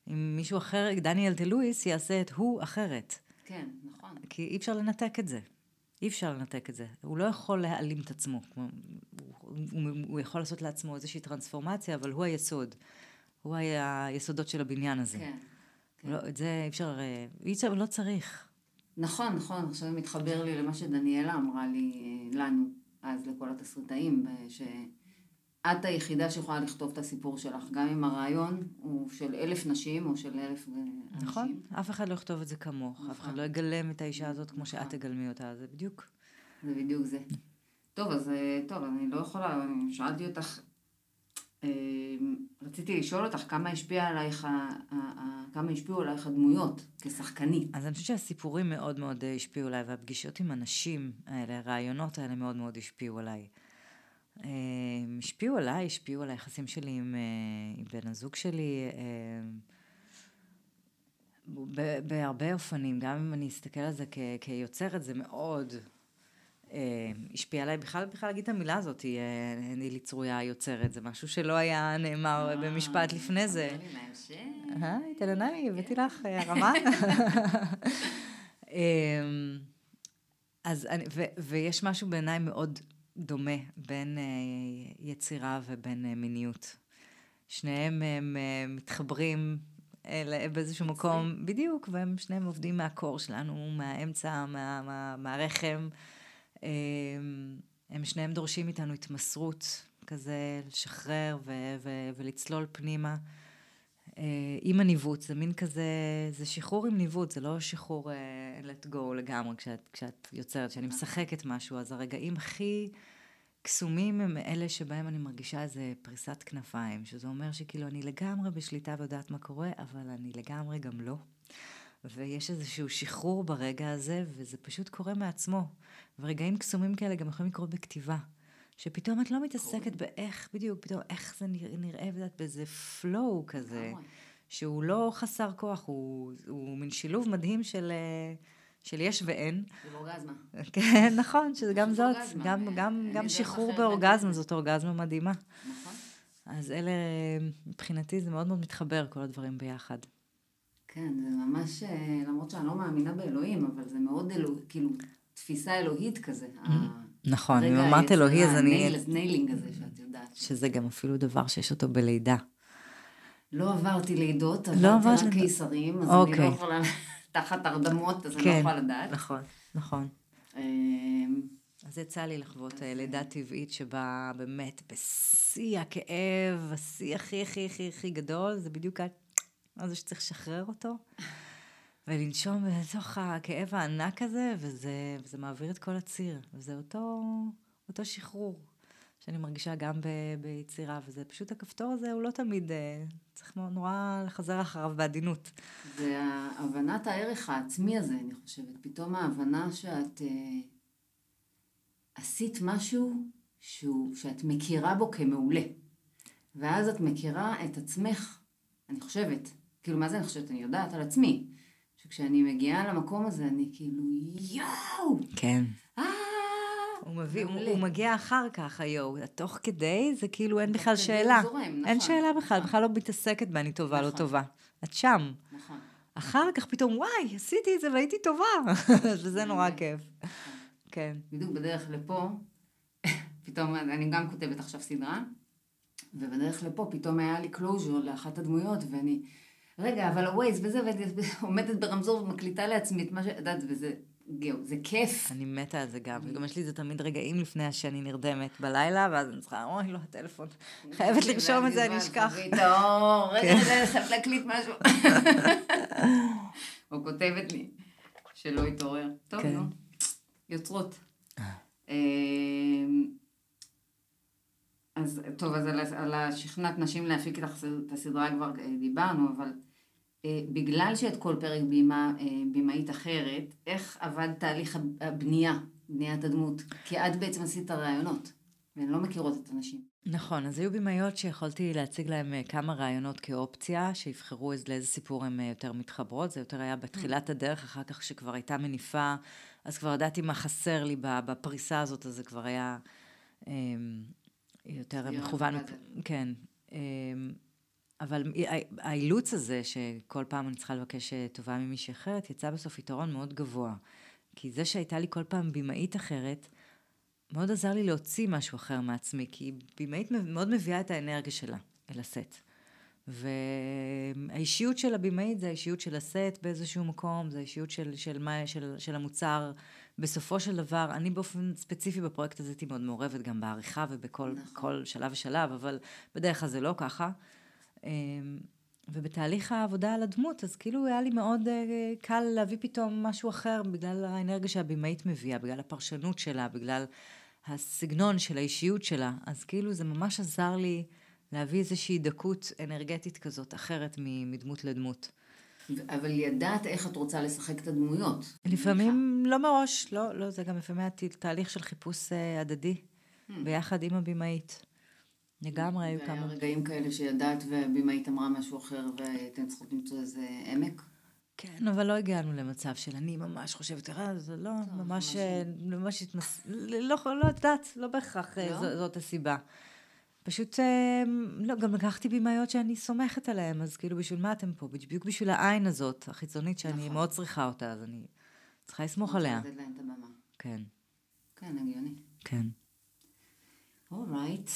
אם מישהו אחר, דניאל דה לואיס, יעשה את הוא אחרת. כן, נכון. כי אי אפשר לנתק את זה. אי אפשר לנתק את זה. הוא לא יכול להעלים את עצמו. הוא, הוא, הוא יכול לעשות לעצמו איזושהי טרנספורמציה, אבל הוא היסוד. הוא היסודות של הבניין הזה. כן. לא, את זה אי אפשר, אה, אי אפשר, לא צריך. נכון, נכון, עכשיו מתחבר לי למה שדניאלה אמרה לי, אה, לנו, אז לכל התסריטאים, ב- שאת היחידה שיכולה לכתוב את הסיפור שלך, גם אם הרעיון הוא של אלף נשים או של אלף אה, אנשים. נכון? אף אחד לא יכתוב את זה כמוך, אף אחד נכון. לא יגלם את האישה הזאת כמו שאת נכון. תגלמי אותה, זה בדיוק. זה בדיוק זה. טוב, אז אה, טוב, אני לא יכולה, אני שאלתי אותך, אה, רציתי לשאול אותך כמה השפיע עלייך, כמה השפיעו עלייך הדמויות כשחקנית. אז אני חושבת שהסיפורים מאוד מאוד אה, השפיעו עליי, והפגישות עם הנשים האלה, הרעיונות האלה מאוד מאוד השפיעו עליי. אה, השפיעו עליי, השפיעו על היחסים שלי עם, אה, עם בן הזוג שלי, אה, ב- בהרבה אופנים, גם אם אני אסתכל על זה כ- כיוצרת, זה מאוד אה, השפיע עליי בכלל, בכלל להגיד את המילה הזאת, אה, אני לי צרויה יוצרת, זה משהו שלא היה נאמר במשפט לפני זה. ספר לי. אה, תלנמי, הבאתי לך אה, הרמה. אמ, אז אני, ו, ויש משהו בעיניי מאוד דומה בין אה, יצירה ובין אה, מיניות. שניהם הם אה, מתחברים אל, באיזשהו מקום, בדיוק, והם שניהם עובדים מהקור שלנו, מהאמצע, מה, מה, מהרחם. הם שניהם דורשים מאיתנו התמסרות, כזה לשחרר ו- ו- ולצלול פנימה. אה, עם הניווט, זה מין כזה, זה שחרור עם ניווט, זה לא שחרור uh, let go לגמרי כשאת, כשאת יוצרת, כשאני משחקת משהו, אז הרגעים הכי קסומים הם אלה שבהם אני מרגישה איזה פריסת כנפיים, שזה אומר שכאילו אני לגמרי בשליטה ויודעת מה קורה, אבל אני לגמרי גם לא. ויש איזשהו שחרור ברגע הזה, וזה פשוט קורה מעצמו. ורגעים קסומים כאלה גם יכולים לקרות בכתיבה. שפתאום את לא מתעסקת באיך, בדיוק, פתאום איך זה נראה, ואת באיזה flow כזה, לגמרי. שהוא לא חסר כוח, הוא, הוא מין שילוב מדהים של, אה, של יש ואין. של אורגזמה. כן, נכון, שזה גם זאת. גם, אין- גם, גם שחרור באורגזמה. זאת אורגזמה מדהימה. נכון? אז אלה, מבחינתי זה מאוד מאוד מתחבר, כל הדברים ביחד. כן, זה ממש, אה, למרות שאני לא מאמינה באלוהים, אבל זה מאוד אלוה, כאילו, תפיסה אלוהית כזה. נכון, אם אמרת אלוהי, אז אני... ה kneel- kneeling הזה שאת יודעת. שזה גם אפילו דבר שיש אותו בלידה. לא עברתי לידות, לא עברתי עברת רק. קיסרים, אז אני לא אוקיי. יכולה, תחת הרדמות, אז אני לא כן. יכולה לדעת. נכון, נכון. אמ, אז יצא לי לחוות אה, לידה טבעית שבה באמת בשיא הכאב, השיא הכי הכי הכי הכי גדול, זה בדיוק הזה שצריך לשחרר אותו. ולנשום בתוך הכאב הענק הזה, וזה, וזה מעביר את כל הציר. וזה אותו, אותו שחרור. שאני מרגישה גם ב, ביצירה, וזה פשוט הכפתור הזה, הוא לא תמיד, אה, צריך נורא לחזר אחריו בעדינות. זה הבנת הערך העצמי הזה, אני חושבת. פתאום ההבנה שאת אה, עשית משהו שהוא, שאת מכירה בו כמעולה. ואז את מכירה את עצמך, אני חושבת, כאילו מה זה אני חושבת? אני יודעת על עצמי. שכשאני מגיעה למקום הזה, אני כאילו, יואו! כן. אה! הוא, מביא, הוא, הוא מגיע אחר כך, היואו. תוך כדי, זה כאילו אין בכלל שאלה. זורם, נכון, אין שאלה בכלל, נכון. בכלל לא מתעסקת באני טובה, לא נכון. טובה. את שם. נכון. אחר כך פתאום, וואי, עשיתי את זה והייתי טובה. וזה נורא באמת. כיף. כן. בדיוק בדרך לפה, פתאום אני גם כותבת עכשיו סדרה, ובדרך לפה פתאום היה לי closure לאחת הדמויות, ואני, רגע, אבל ה Waze וזה, עומדת ברמזור ומקליטה לעצמי את מה ש... את יודעת, וזה, גאו, זה כיף. אני מתה על זה גם. וגם יש לי זה תמיד רגעים לפני שאני נרדמת בלילה, ואז אני צריכה, אוי, לא, הטלפון. חייבת לרשום את זה, אני אשכח. האור, רגע, כן. רגע, צריך להקליט משהו. או כותבת לי, שלא יתעורר. טוב, כן. נו, יוצרות. אמ, אז טוב, אז על ה- על השכנעת נשים להפיק את הס- את הסדרה כבר אה, דיברנו, אבל אה, בגלל שאת כל פרק בימה, אה, בימאית אחרת, איך עבד תהליך הב- הבנייה, בניית הדמות? כי את בעצם עשית את הרעיונות, והן לא מכירות את הנשים. נכון, אז היו במאיות שיכולתי להציג להם אה, כמה רעיונות כאופציה, שיבחרו איזה- לאיזה סיפור הן אה, יותר מתחברות, זה יותר היה בתחילת הדרך, אחר כך שכבר הייתה מניפה, אז כבר ידעתי מה חסר לי בפריסה הזאת, אז זה כבר היה אה, יותר מכוון. כן. אבל האילוץ הזה, שכל פעם אני צריכה לבקש טובה ממישהי אחרת, יצא בסוף יתרון מאוד גבוה. כי זה שהייתה לי כל פעם במאית אחרת, מאוד עזר לי להוציא משהו אחר מעצמי, כי במאית מאוד מביאה את האנרגיה שלה אל הסט. והאישיות של הבמאית זה האישיות של הסט באיזשהו מקום, זה האישיות של, של, מה, של, של המוצר. בסופו של דבר, אני באופן ספציפי בפרויקט הזה הייתי מאוד מעורבת גם בעריכה ובכל נכון. שלב ושלב, אבל בדרך כלל זה לא ככה. אמ, ובתהליך העבודה על הדמות, אז כאילו היה לי מאוד אה, קל להביא פתאום משהו אחר בגלל האנרגיה שהבמאית מביאה, בגלל הפרשנות שלה, בגלל הסגנון של האישיות שלה. אז כאילו זה ממש עזר לי להביא איזושהי דקות אנרגטית כזאת, אחרת מדמות לדמות. אבל ידעת איך את רוצה לשחק את הדמויות. לפעמים לא מראש, לא, לא, זה גם לפעמים היה תהליך של חיפוש אה, הדדי, ביחד עם הבמאית. לגמרי היו כמה. רגעים כאלה שידעת והבימאית אמרה משהו אחר ואתם צריכות למצוא איזה עמק. כן, אבל לא הגענו למצב של אני ממש חושבת, אה, זה לא, ממש, אה, ממש התמס... לא, לא יודעת, לא בהכרח אה, לא? זאת הסיבה. פשוט, אה, לא, גם לקחתי במאיות שאני סומכת עליהן, אז כאילו, בשביל מה אתם פה? בדיוק בשביל העין הזאת, החיצונית, שאני נכון. מאוד צריכה אותה, אז אני צריכה לסמוך רוצה עליה. כן, כן, הגיוני. כן. אורייט.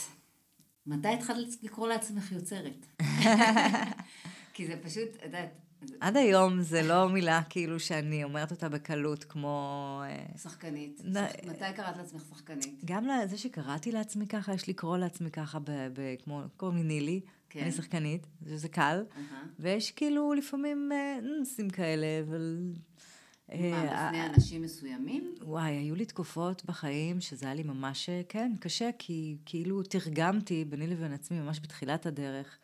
מתי התחלת לקרוא לעצמך יוצרת? כי זה פשוט, את יודעת, זה עד היום זה לא מילה כאילו שאני אומרת אותה בקלות, כמו... אה, שחקנית. נ- שח- מתי קראת לעצמך שחקנית? גם זה שקראתי לעצמי ככה, יש לקרוא לעצמי ככה, ב- ב- כמו, קוראים לי נילי, כן. אני שחקנית, שזה קל, אהה. ויש כאילו לפעמים אה, נושאים כאלה, אבל... מה, אה, בפני אה, אנשים מסוימים? וואי, היו לי תקופות בחיים שזה היה לי ממש, אה, כן, קשה, כי כאילו תרגמתי ביני לבין עצמי ממש בתחילת הדרך,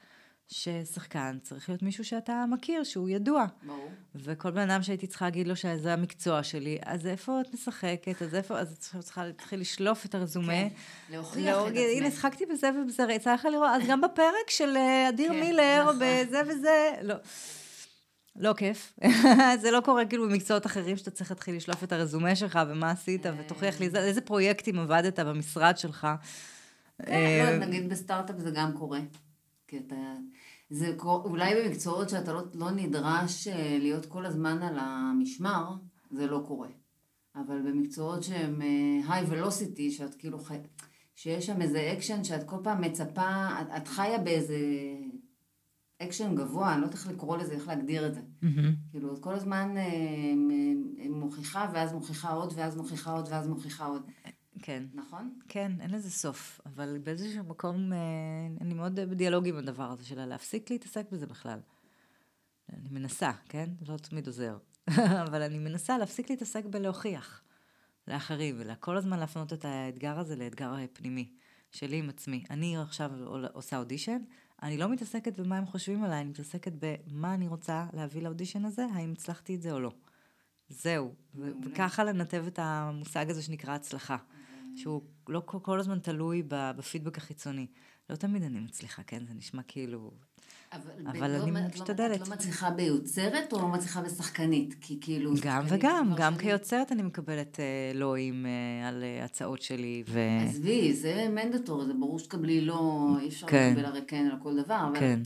ששחקן צריך להיות מישהו שאתה מכיר, שהוא ידוע. ברור. וכל בן אדם שהייתי צריכה להגיד לו שזה המקצוע שלי, אז איפה את משחקת? אז איפה, אז את צריכה- להתחיל לשלוף את הרזומה. כן, להוכיח לא, את הנה, עצמך. שחקתי בזה ובזה, יצא לך לראות, אז גם בפרק של אדיר כן, מילר, נכון. בזה וזה, לא. לא כיף. זה לא קורה כאילו במקצועות אחרים שאתה צריך להתחיל לשלוף את הרזומה שלך ומה עשית, אה. ותוכיח לי זה- איזה פרויקטים עבדת במשרד שלך. כן, לא, נגיד בסטארט-אפ זה גם קורה. כי אתה... זה אולי במקצועות שאתה לא, לא נדרש להיות כל הזמן על המשמר, זה לא קורה. אבל במקצועות שהם high velocity, שאת כאילו חי... שיש שם איזה אקשן שאת כל פעם מצפה, את, את חיה באיזה אקשן גבוה, אני לא יודעת איך לקרוא לזה, איך להגדיר את זה. מהמם. כאילו, את כל הזמן אה, מוכיחה, ואז מוכיחה עוד, ואז מוכיחה עוד, ואז מוכיחה עוד. כן. נכון? כן, אין לזה סוף, אבל באיזשהו מקום, אה, אני מאוד בדיאלוג עם הדבר הזה של להפסיק להתעסק בזה בכלל. אני מנסה, כן? לא תמיד עוזר. אבל אני מנסה להפסיק להתעסק בלהוכיח לאחרים, וכל הזמן להפנות את האתגר הזה לאתגר אה, פנימי. שלי עם עצמי. אני עכשיו עושה אודישן, אני לא מתעסקת במה הם חושבים עליי, אני מתעסקת במה אני רוצה להביא לאודישן הזה, האם הצלחתי את זה או לא. זהו. וככה לנתב את המושג הזה שנקרא הצלחה. שהוא לא כל הזמן תלוי בפידבק החיצוני. לא תמיד אני מצליחה, כן? זה נשמע כאילו... אבל, אבל אני לא, משתדלת. את לא מצליחה ביוצרת או לא מצליחה בשחקנית? כי כאילו... גם וגם, גם שלי... כיוצרת אני מקבלת אה, לואים אה, על אה, הצעות שלי. ו... עזבי, זה מנדטור, זה ברור שתקבלי לא, אי אפשר כן. לקבל הרי כן על כל דבר. אבל, כן.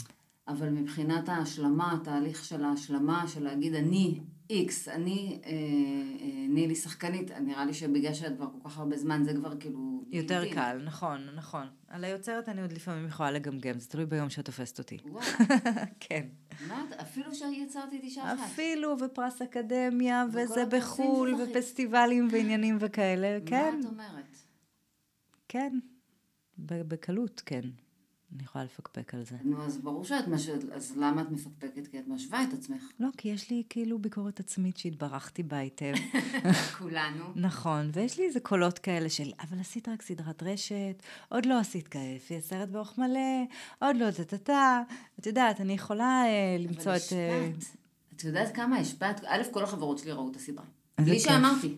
אבל מבחינת ההשלמה, התהליך של ההשלמה, של להגיד אני איקס, אני אה, אה, נילי שחקנית, נראה לי שבגלל שאת כבר כל כך הרבה זמן, זה כבר כאילו... יותר דין. קל, נכון, נכון. על היוצרת אני עוד לפעמים יכולה לגמגם, זה תלוי ביום שאת תופסת אותי. וואו. כן. מה, אפילו שיצרתי את אישה אחת. אפילו, ופרס אקדמיה, וזה בחו"ל, ופסטיבלים ועניינים וכאלה, כן. מה את אומרת? כן, בקלות, כן. אני יכולה לפקפק על זה. נו, אז ברור שאת משווה, אז למה את מפקפקת? כי את משווה את עצמך. לא, כי יש לי כאילו ביקורת עצמית שהתברכתי בה היטב. כולנו. נכון, ויש לי איזה קולות כאלה של, אבל עשית רק סדרת רשת, עוד לא עשית כאלה, סרט באורך מלא, עוד לא טה-טה-טה. את יודעת, אני יכולה אה, למצוא את... אבל אה, השפעת. את יודעת כמה השפעת? א', כל החברות שלי ראו את הסדרה. בלי שאמרתי.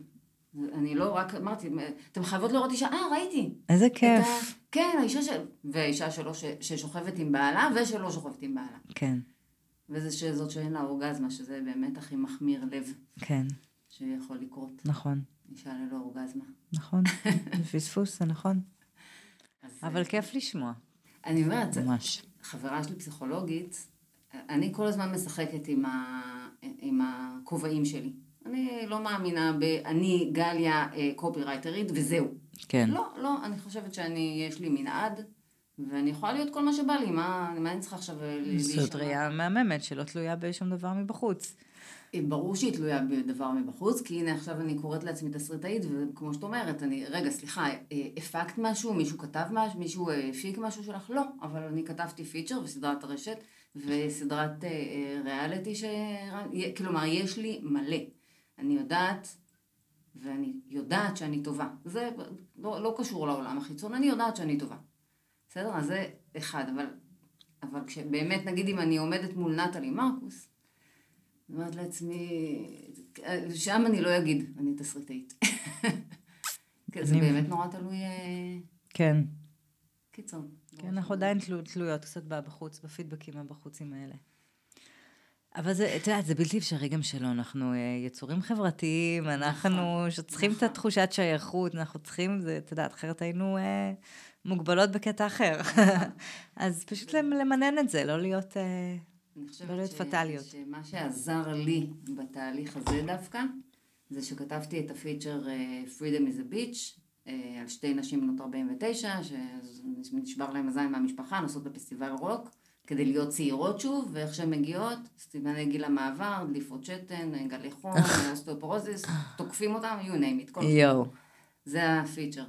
אני לא רק אמרתי, אתם חייבות לראות אישה, אה, ראיתי. איזה כיף. ה... כן, האישה של... והאישה שלו ש... ששוכבת עם בעלה ושלא שוכבת עם בעלה. כן. וזה שזאת שאין לה אורגזמה, שזה באמת הכי מחמיר לב. כן. שיכול לקרות. נכון. אישה ללא אורגזמה. נכון, זה פספוס, זה נכון. אבל כיף לשמוע. אני אומרת, ממש. חברה שלי פסיכולוגית, אני כל הזמן משחקת עם, ה... עם הכובעים שלי. אני לא מאמינה ב... אני גליה קופירייטרית אה, וזהו. כן. לא, לא, אני חושבת שאני, יש לי מנעד, ואני יכולה להיות כל מה שבא לי, מה, מה אני צריכה עכשיו אה, להישמע? זאת ראייה מהממת שלא תלויה בשום דבר מבחוץ. אה, ברור שהיא תלויה בדבר מבחוץ, כי הנה עכשיו אני קוראת לעצמי תסריטאית, וכמו שאת אומרת, אני, רגע, סליחה, הפקת משהו, מישהו כתב משהו, מישהו הפיק משהו שלך? לא, אבל אני כתבתי פיצ'ר וסדרת הרשת, וסדרת ריאליטי, ש... כלומר, יש לי מלא. אני יודעת, ואני יודעת שאני טובה. זה לא, לא קשור לעולם החיצון, אני יודעת שאני טובה. בסדר? אז זה אחד, אבל, אבל כשבאמת, נגיד אם אני עומדת מול נטלי מרקוס, אני אומרת לעצמי, שם אני לא אגיד, אני תסריטאית. זה באמת נורא תלוי... אה, כן. קיצור. כן, אנחנו עדיין תלויות קצת בחוץ, בפידבקים הבחוצים האלה. אבל זה, את יודעת, זה בלתי אפשרי גם שלא, אנחנו אה, יצורים חברתיים, אנחנו נכון, צריכים את נכון. התחושת שייכות, אנחנו צריכים, זה, את יודעת, אחרת היינו אה, מוגבלות בקטע אחר. נכון. אז פשוט למנן את זה, לא להיות, אה, לא להיות פטאליות. אני חושבת שמה שעזר לי בתהליך הזה דווקא, זה שכתבתי את ה feature Freedom is a Beach, על שתי נשים בנות 49, שנשבר להם הזין מהמשפחה, נוסעות בפסטיבל רוק. כדי להיות צעירות שוב, ואיך שהן מגיעות, סימני גיל המעבר, דליפות שתן, גלי חום, אוסטאופורוזיס, תוקפים אותם, you name it. יואו. זה הפיצ'ר.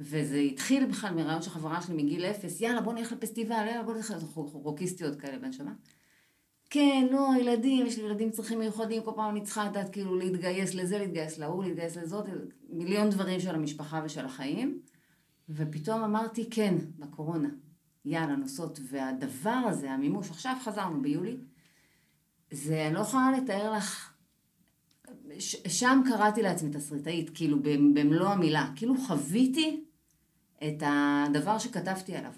וזה התחיל בכלל מרעיון של חברה שלי מגיל אפס, יאללה בוא נלך לפסטיבל, יאללה בוא נלך, רוקיסטיות כאלה בן שמה. כן, לא, ילדים, יש לי ילדים צרכים מיוחדים, כל פעם אני צריכה לדעת כאילו להתגייס לזה, להתגייס להוא, להתגייס לזאת, מיליון דברים של המשפחה ושל החיים. ופתאום אמרתי, כן, בקורונה. יאללה, נוסעות, והדבר הזה, המימוש, עכשיו חזרנו ביולי, זה, אני לא יכולה לתאר לך, ש, שם קראתי לעצמי תסריטאית, כאילו במלוא המילה, כאילו חוויתי את הדבר שכתבתי עליו.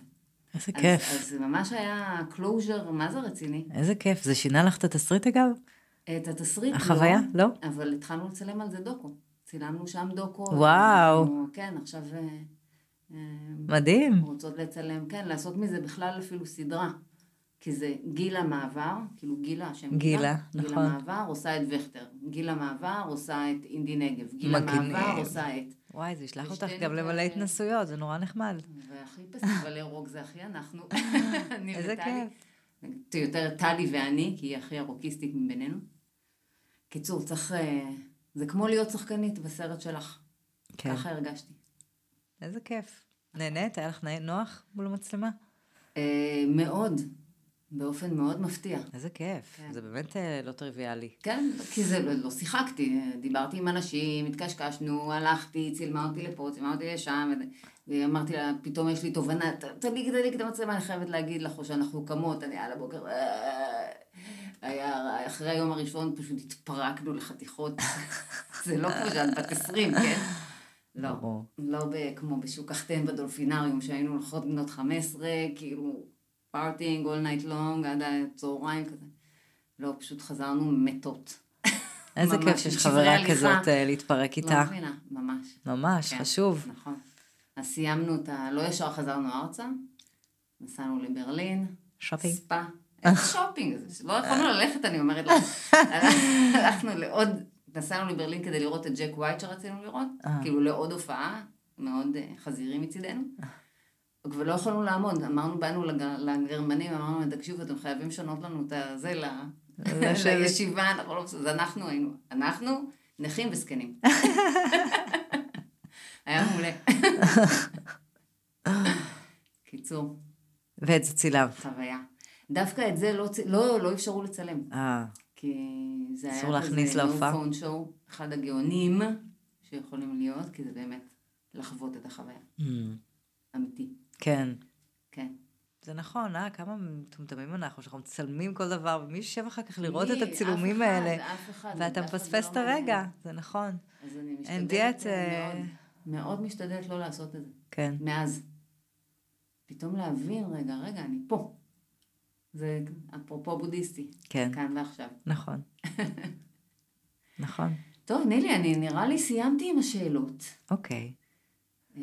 איזה אז, כיף. אז זה ממש היה closure, מה זה רציני? איזה כיף, זה שינה לך את התסריט אגב? את התסריט החוויה? לא. לא? אבל התחלנו לצלם על זה דוקו. צילמנו שם דוקו. וואו. אנחנו, כן, עכשיו... מדהים. רוצות לצלם, כן, לעשות מזה בכלל אפילו סדרה. כי זה גיל המעבר, כאילו גילה, השם גילה, גילה, נכון. גיל המעבר עושה את וכטר, גיל המעבר עושה את אינדי נגב, גיל מגניב. המעבר עושה את... וואי, זה ישלח אותך גם למלא התנסויות, זה נורא נחמד. והכי פסטיבלי רוק זה הכי אנחנו. איזה כיף. יותר טלי ואני, כי היא הכי הרוקיסטית מבינינו. קיצור, צריך... אה, זה כמו להיות שחקנית בסרט שלך. כן. ככה הרגשתי. איזה כיף. נהנית? היה לך נוח מול המצלמה? אה, מאוד. באופן מאוד מפתיע. איזה כיף, כן. זה באמת אה, לא טריוויאלי. כן, כי זה לא, לא שיחקתי, דיברתי עם אנשים, התקשקשנו, הלכתי, צילמה אותי לפה, צילמה אותי לשם, ואמרתי לה, פתאום יש לי תובנה, תדליק, תדליק את המצלמה, אני חייבת להגיד לך, או שאנחנו קמות, אני על הבוקר, אה, היה, אחרי היום הראשון פשוט התפרקנו לחתיכות, זה לא כמו שאת בת 20, כן? לא, ברור. לא ב- כמו בשוק החתן בדולפינריום, שהיינו הולכות בנות 15, כאילו, partying all night long, עד הצהריים כזה. לא, פשוט חזרנו מתות. איזה כיף שיש חברה. כזאת אה, להתפרק לא איתה. מבינה, ממש. ממש, כן, חשוב. נכון. אז סיימנו את ה... לא ישר חזרנו ארצה, נסענו לברלין. שופינג. ספא. איזה שופינג? לא יכולנו ללכת, אני אומרת לך. הלכנו לעוד, נסענו לברלין כדי לראות את ג'ק ווייט שרצינו לראות, אה. כאילו לעוד הופעה, מאוד אה, חזירי מצידנו. ולא יכולנו לעמוד, אמרנו, באנו לג- לגרמנים, אמרנו, להם, תקשיבו, אתם חייבים לשנות לנו את הזה ל-. לישיבה, אנחנו לא בסדר, אז אנחנו היינו, אנחנו נכים וזקנים. היה מעולה. קיצור, ואת זה צילמת. חוויה. דווקא את זה לא, לא, לא אפשרו לצלם, אה, כי זה היה אסור להכניס להופעה? פון שואו, אחד הגאונים שיכולים להיות, כי זה באמת לחוות את החוויה, mm, אמיתי, כן. כן. זה נכון, אה? כמה מטומטמים אנחנו, שאנחנו מצלמים כל דבר, ומי יושב אחר כך לראות? את הצילומים אף אחד, האלה, אף אחד, ואתה אחד מפספס לא את הרגע. זה נכון. אז אני משתדלת דיאט, אה, מאוד, מאוד משתדלת לא לעשות את זה, כן. מאז. פתאום להבין, רגע, רגע, אני פה. זה אפרופו בודהיסטי, כן, כאן ועכשיו. נכון. נכון, טוב, נילי, אני נראה לי סיימתי עם השאלות. אוקיי. אה,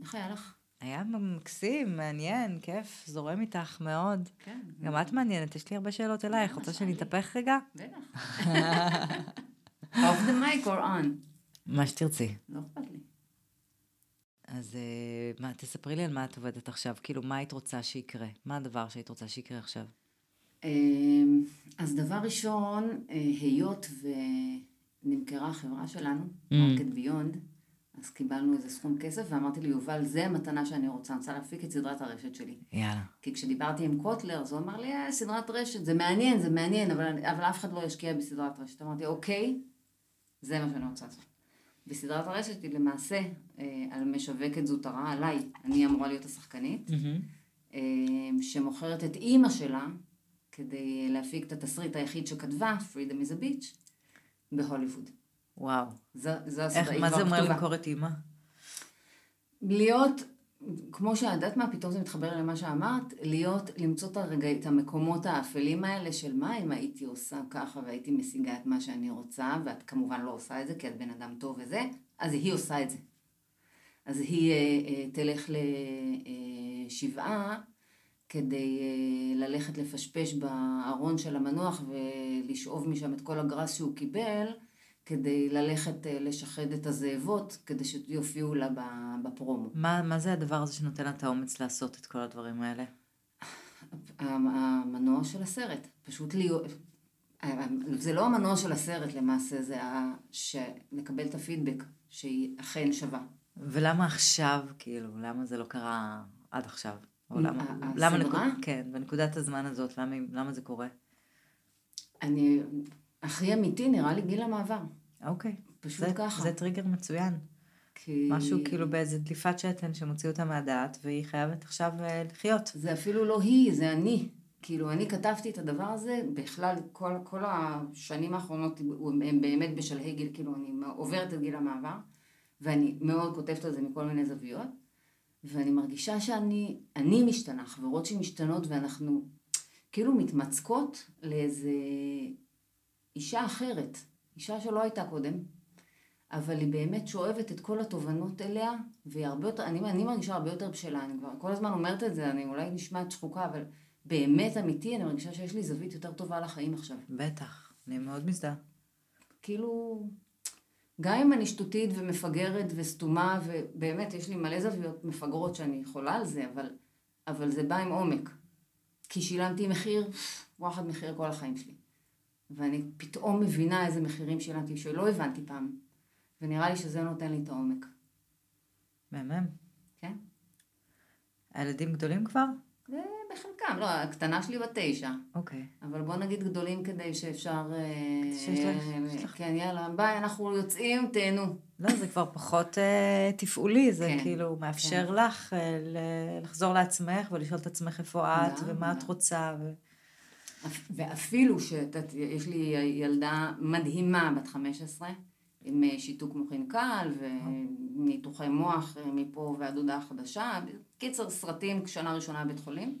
איך היה לך? היה מקסים, מעניין, כיף, זורם איתך מאוד. כן. גם את מעניינת, יש לי הרבה שאלות אלייך. רוצה שאלי. שנתהפך רגע? בטח. off the mic or on. מה שתרצי. לא אכפת לי. אז אה, מה, תספרי לי על מה את עובדת עכשיו, כאילו, מה היית רוצה שיקרה? מה הדבר שהיית רוצה שיקרה עכשיו? אמ, אז דבר ראשון, אה, היות ונמכרה החברה שלנו, Mm. Market Beyond, אז קיבלנו איזה סכום כסף, ואמרתי ליובל, זה המתנה שאני רוצה, אני רוצה להפיק את סדרת הרשת שלי. יאללה. כי כשדיברתי עם קוטלר, אז הוא אמר לי, אה, סדרת רשת, זה מעניין, זה מעניין, אבל, אבל אף אחד לא ישקיע בסדרת רשת. אמרתי, אוקיי, זה מה שאני רוצה לעשות. וסדרת הרשת היא למעשה אה, על משווקת זוטרה, עליי, אני אמורה להיות השחקנית, אה, שמוכרת את אימא שלה כדי להפיק את התסריט היחיד שכתבה, Freedom is a Beach, בהוליווד. וואו. זו, הסדרה, היא מה כבר זה אומר כתובה. למכור את אימא? להיות, כמו שאת יודעת מה, פתאום זה מתחבר למה שאמרת, להיות, למצוא את הרגע, את המקומות האפלים האלה של מה אם הייתי עושה ככה והייתי משיגה את מה שאני רוצה, ואת כמובן לא עושה את זה כי את בן אדם טוב וזה, אז היא עושה את זה. אז היא אה, אה, תלך לשבעה כדי אה, ללכת לפשפש בארון של המנוח ולשאוב משם את כל הגרס שהוא קיבל, כדי ללכת אה, לשחד את הזאבות, כדי שיופיעו לה בפרומו. מה, מה זה הדבר הזה שנותן לה את האומץ לעשות את כל הדברים האלה? המנוע של הסרט, פשוט להיות... זה לא המנוע של הסרט למעשה, זה ה... ש... לקבל את הפידבק שהיא אכן שווה. ולמה עכשיו, כאילו, למה זה לא קרה עד עכשיו? או למה, למה? נקוד, כן, בנקודת הזמן הזאת, למה, למה זה קורה? אני... הכי אמיתי נראה לי גיל המעבר. אוקיי. פשוט זה, ככה. זה טריגר מצוין. כי... משהו כאילו באיזה דליפת שתן שמוציא אותה מהדעת, והיא חייבת עכשיו אה, לחיות. זה אפילו לא היא, זה אני. כאילו, אני כתבתי את הדבר הזה, בכלל, כל, כל השנים האחרונות הם באמת בשלהי גיל, כאילו, אני עוברת את גיל המעבר, ואני מאוד כותבת על זה מכל מיני זוויות, ואני מרגישה שאני, אני משתנה, חברות שמשתנות, ואנחנו כאילו מתמצקות לאיזה אישה אחרת, אישה שלא הייתה קודם, אבל היא באמת שואבת את כל התובנות אליה, והיא הרבה יותר, אני, אני מרגישה הרבה יותר בשלה, אני כבר כל הזמן אומרת את זה, אני אולי נשמעת שחוקה, אבל באמת אמיתי, אני מרגישה שיש לי זווית יותר טובה לחיים עכשיו. בטח, אני מאוד מזדהה. כאילו, גם אם אני שטותית ומפגרת וסתומה, ובאמת יש לי מלא זוויות מפגרות שאני יכולה על זה, אבל, אבל זה בא עם עומק. כי שילמתי מחיר, וואחד מחיר כל החיים שלי. ואני פתאום מבינה איזה מחירים שילמתי שלא הבנתי פעם. ונראה לי שזה נותן לי את העומק. מהמם. כן? הילדים גדולים כבר? זה בחלקם, לא, הקטנה שלי בת תשע. אוקיי. אבל בוא נגיד גדולים כדי שאפשר... אה, שיש לך- יש לך- כן, יאללה, ביי, אנחנו יוצאים, תהנו. לא, זה כבר פחות אה, תפעולי, זה כן, כאילו מאפשר לך אה, לחזור לעצמך ולשאול את עצמך איפה את לגמרי. ומה את רוצה. ו... אפ- ואפילו שאת יודעת, יש לי ילדה מדהימה בת 15, עם אה, שיתוק מוחין קל וניתוחי מוח אה, מפה ועד הודעה חדשה. קיצר, סרטים שנה ראשונה בבית חולים.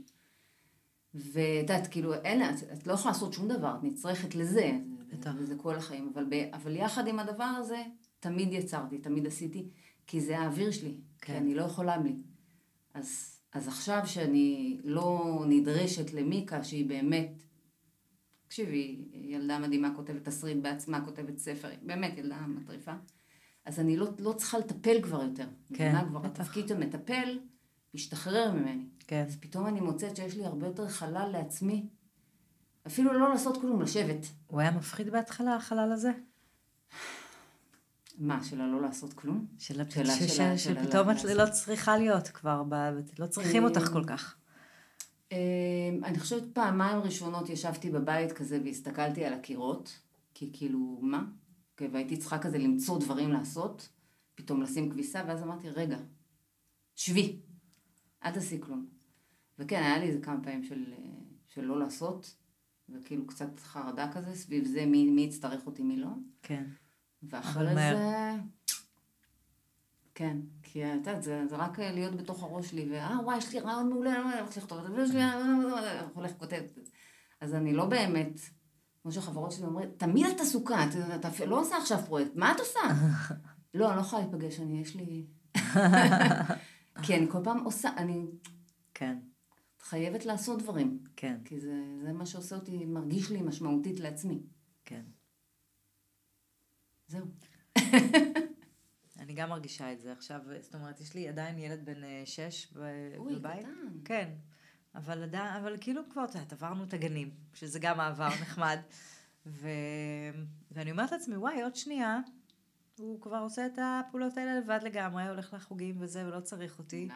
ואת יודעת, כאילו, אין, את, את לא יכולה לעשות שום דבר, את נצרכת לזה. בטח. וזה כל החיים. אבל, ב, אבל יחד עם הדבר הזה, תמיד יצרתי, תמיד עשיתי, כי זה האוויר שלי. כן. כי אני לא יכולה בלי. אז, אז עכשיו שאני לא נדרשת למיקה, שהיא באמת, תקשיבי, ילדה מדהימה, כותבת תסריט בעצמה, כותבת ספר, באמת ילדה מטריפה. אז אני לא, לא צריכה לטפל כבר יותר. כן? כבר בטח. התפקיד של מטפל משתחרר ממני. כן. אז פתאום אני מוצאת שיש לי הרבה יותר חלל לעצמי. אפילו לא לעשות כלום, לשבת. הוא היה מפחיד בהתחלה, החלל הזה? מה, של הלא לעשות כלום? של, של ה- ש- של ה- ש- של ה- שפתאום את לעשות. לא צריכה להיות כבר, ב... לא צריכים אותך כל כך. אמ, אני חושבת פעמיים ראשונות ישבתי בבית כזה והסתכלתי על הקירות, כי כאילו, מה? והייתי צריכה כזה למצוא דברים לעשות, פתאום לשים כביסה, ואז אמרתי, רגע, שבי, אל תעשי כלום. וכן, היה לי איזה כמה פעמים של, אה, של לא לעשות, וכאילו קצת חרדה כזה, סביב זה מי, מי יצטרך אותי, מי לא. כן. ואחרי. זה... כן, כי את יודעת, זה, זה רק להיות בתוך הראש שלי, ואה, וואי, יש לי רעיון מעולה, אני לא הולך לכתוב את זה, ויש לי... הולך כותב. אז אני לא באמת, כמו שחברות שלי אומרות, תמיד את עסוקה, את, את, את לא עושה עכשיו פרויקט, מה את עושה? לא, אני לא יכולה להיפגש, אני, יש לי... כי אני כל פעם עושה, אני כן, חייבת לעשות דברים, כן, כי זה, זה מה שעושה אותי, מרגיש לי משמעותית לעצמי. זהו. אני גם מרגישה את זה עכשיו, זאת אומרת, יש לי עדיין ילד בן אה, שש ב- אוי, בבית. קטן. כן, אבל עדיין, אבל כאילו כבר, את יודעת, עברנו את הגנים, שזה גם מעבר נחמד. ו... ואני אומרת לעצמי, וואי, עוד שנייה, הוא כבר עושה את הפעולות האלה לבד לגמרי, הולך לחוגים וזה, ולא צריך אותי.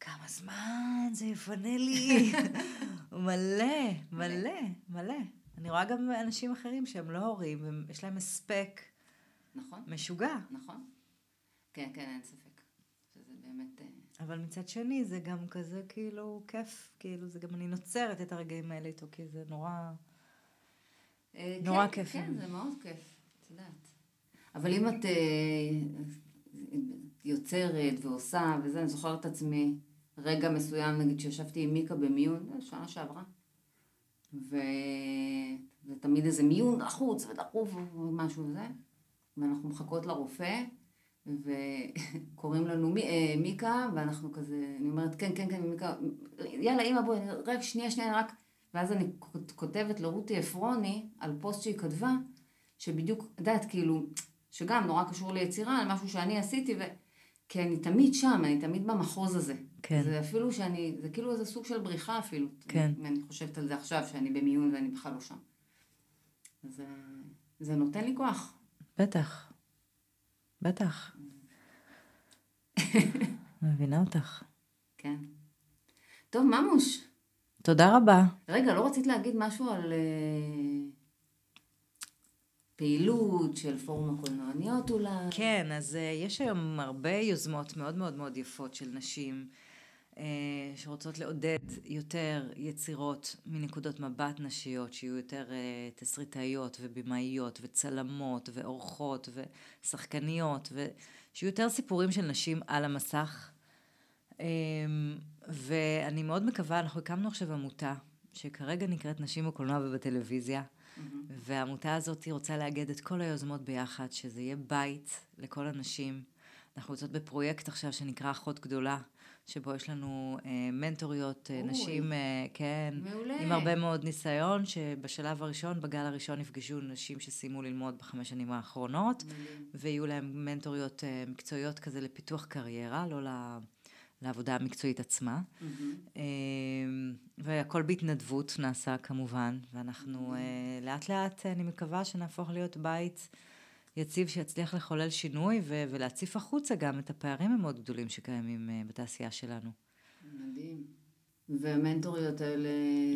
כמה זמן זה יפנה לי. מלא, מלא, מלא. אני רואה גם אנשים אחרים שהם לא הורים, ויש להם הספק נכון. משוגע. נכון. כן, כן, אין ספק. שזה באמת... אה, אבל מצד שני, זה גם כזה כאילו כיף, כאילו זה גם אני נוצרת את הרגעים האלה איתו, כי זה נורא... אה, נורא כן, כיף. כן, זה מאוד כיף, את יודעת. אבל אם את אה, יוצרת ועושה וזה, אני זוכרת את עצמי רגע מסוים, נגיד שישבתי עם מיקה במיון, אה, שנה שעברה, וזה תמיד איזה מיון לחוץ ודחוף ומשהו וזה, ואנחנו מחכות לרופא, וקוראים לנו מי, אה, מיקה, ואנחנו כזה, אני אומרת, כן, כן, כן, מיקה, יאללה, אמא, בואי, רק שנייה, שנייה, רק... ואז אני כותבת לרותי עפרוני על פוסט שהיא כתבה, שבדיוק, את יודעת, כאילו, שגם נורא קשור ליצירה, על משהו שאני עשיתי, ו... כי אני תמיד שם, אני תמיד במחוז הזה. כן. זה אפילו שאני, זה כאילו איזה סוג של בריחה אפילו. כן. אם אני חושבת על זה עכשיו, שאני במיון ואני בכלל לא שם. אז אה, זה נותן לי כוח. בטח. בטח. מבינה אותך. כן. טוב, ממוש. תודה רבה. רגע, לא רצית להגיד משהו על אה, פעילות של פורום הקולנועניות אולי? כן, אז uh, יש היום הרבה יוזמות מאוד מאוד מאוד יפות של נשים שרוצות לעודד יותר יצירות מנקודות מבט נשיות, שיהיו יותר uh, תסריטאיות ובמאיות וצלמות ועורכות ושחקניות, ושיהיו יותר סיפורים של נשים על המסך. Um, ואני מאוד מקווה, אנחנו הקמנו עכשיו עמותה, שכרגע נקראת נשים בקולנוע ובטלוויזיה. והעמותה הזאת רוצה לאגד את כל היוזמות ביחד, שזה יהיה בית לכל הנשים. אנחנו יוצאות בפרויקט עכשיו שנקרא אחות גדולה, שבו יש לנו אה, מנטוריות, אה, אוי. נשים, אה, כן, מעולה. עם הרבה מאוד ניסיון, שבשלב הראשון, בגל הראשון, נפגשו נשים שסיימו ללמוד בחמש שנים האחרונות, מדהים. ויהיו להם מנטוריות אה, מקצועיות כזה לפיתוח קריירה, לא ל- לעבודה המקצועית עצמה. אמ, והכל בהתנדבות נעשה כמובן, ואנחנו אה, לאט לאט, אני מקווה שנהפוך להיות בית יציב שיצליח לחולל שינוי ו- ולהציף החוצה גם את הפערים המאוד גדולים שקיימים אה, בתעשייה שלנו. מדהים. והמנטוריות האלה,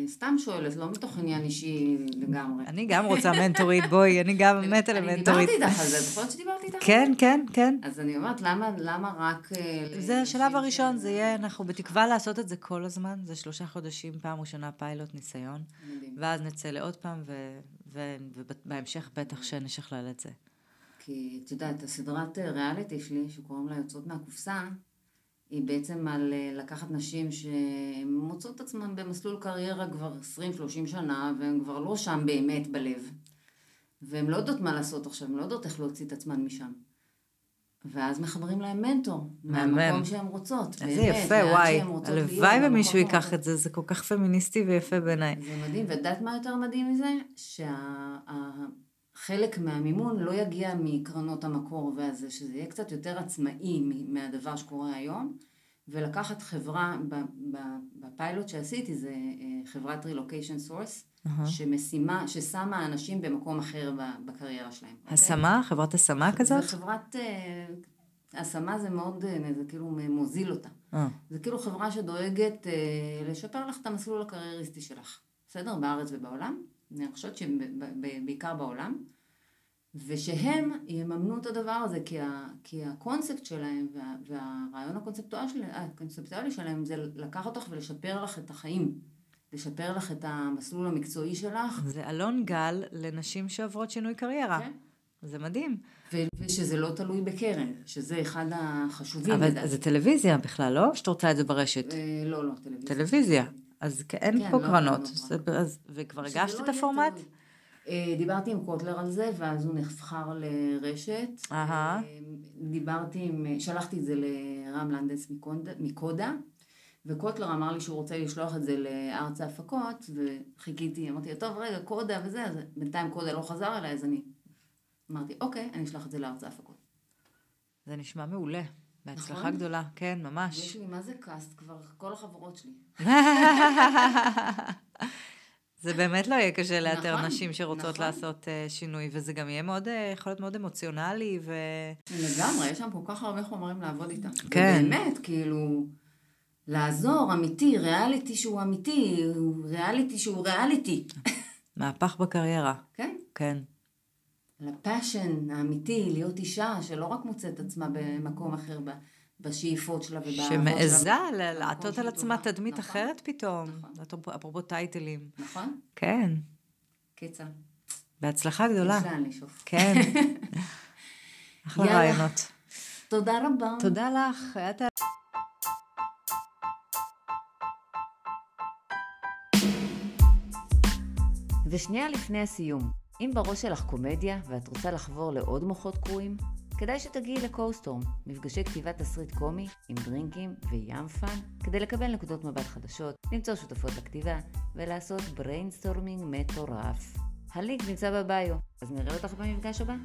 סתם שואלת, לא מתוך עניין אישי לגמרי. אני גם רוצה מנטורית, בואי, אני גם מתה אני למנטורית. דיברתי איתך על זה, זוכרת שדיברתי איתך? כן, כן, כן. אז אני אומרת, למה, למה רק... אה, זה השלב הראשון, זה יהיה, אנחנו בתקווה לעשות את זה כל הזמן, זה שלושה חודשים, פעם ראשונה פיילוט ניסיון. ואז נצא לעוד פעם, ובהמשך בטח שנשכלל את זה. כי את יודעת, הסדרת אה, ריאליטי שלי, שקוראים לה יוצאות מהקופסה, היא בעצם על אה, לקחת נשים שמוצאות את עצמן במסלול קריירה כבר 20-30 שנה, והן כבר לא שם באמת בלב. והן לא יודעות מה לעשות עכשיו, הן לא יודעות איך להוציא את עצמן משם. ואז מחברים להם מנטור. מהמקום שהן רוצות. איזה יפה, וואי. הלוואי ומישהו ייקח. את זה, זה כל כך פמיניסטי ויפה בעיניי. זה מדהים, ואת יודעת מה יותר מדהים מזה? שהחלק מהמימון לא יגיע מקרנות המקור והזה, שזה יהיה קצת יותר עצמאי מהדבר שקורה היום, ולקחת חברה, בפיילוט שעשיתי, זה אה, חברת Relocation Source, שמשימה, ששמה אנשים במקום אחר בקריירה שלהם. אוקיי? השמה? חברת השמה כזאת? זה חברת, אה, השמה זה מאוד, אה, זה כאילו מוזיל אותה. אה, זה כאילו חברה שדואגת לשפר לך את המסלול הקרייריסטי שלך, בסדר? בארץ ובעולם. אני חושבת שבעיקר בעולם. ושהם יממנו את הדבר הזה, כי, ה, כי הקונספט שלהם וה, והרעיון הקונספטואלי, של, הקונספטואלי שלהם זה לקחת אותך ולשפר לך את החיים. לשפר לך את המסלול המקצועי שלך. זה אלון גל לנשים שעוברות שינוי קריירה. כן. זה מדהים. ו- ושזה לא תלוי בקרן, שזה אחד החשובים אבל לדעתי. זה טלוויזיה בכלל, לא? שאת רוצה את זה ברשת. אה, לא, לא, טלוויזיה. טלוויזיה. אז אין כן, פה לא, קרנות. לא זה- קרנות. אז- וכבר הגשת לא את הפורמט? אה, דיברתי עם קוטלר על זה, ואז הוא נבחר לרשת. אהה. אה, דיברתי עם, שלחתי את זה לרם לנדס מקודה, וקוטלר אמר לי שהוא רוצה לשלוח את זה לארץ ההפקות, וחיכיתי, אמרתי טוב, רגע, קודה וזה, אז בינתיים קודה לא חזר אליי, אז אני אמרתי, אוקיי, אני אשלח את זה לארץ ההפקות. זה נשמע מעולה. בהצלחה נכון? גדולה. כן, יש ממש. לי, מה זה קאסט כבר, כל החברות שלי. זה באמת לא יהיה קשה לאתר נכון, נשים שרוצות נכון. לעשות אה, שינוי, וזה גם יהיה מאוד, אה, יכול להיות מאוד אמוציונלי, ו... לגמרי, יש שם כל כך הרבה חומרים לעבוד איתם. כן. ובאמת, כאילו, לעזור, אמיתי, ריאליטי שהוא אמיתי, ריאליטי שהוא ריאליטי. מהפך בקריירה. כן? כן. על הפאשן האמיתי, להיות אישה שלא רק מוצאת עצמה במקום אחר ב- בשאיפות שלה ובאהבות שלה. במקום לעטות על עצמה. תדמית נכון, אחרת פתאום. נכון. אפרופו- טייטלים. נכון? כן. קיצר. בהצלחה גדולה. יש לאן לשאוף. כן. אחלה יאללה. רעיונות. תודה רבה. תודה לך. היה. ושנייה לפני הסיום, אם בראש שלך קומדיה ואת רוצה לחבור לעוד מוחות קרועים, כדאי שתגיעי לקוסטורם, מפגשי כתיבת תסריט קומי עם דרינקים וים fun, כדי לקבל נקודות מבט חדשות, למצוא שותפות לכתיבה ולעשות brainstorming מטורף. הלינק נמצא ב bio, אז נראה אותך במפגש הבא.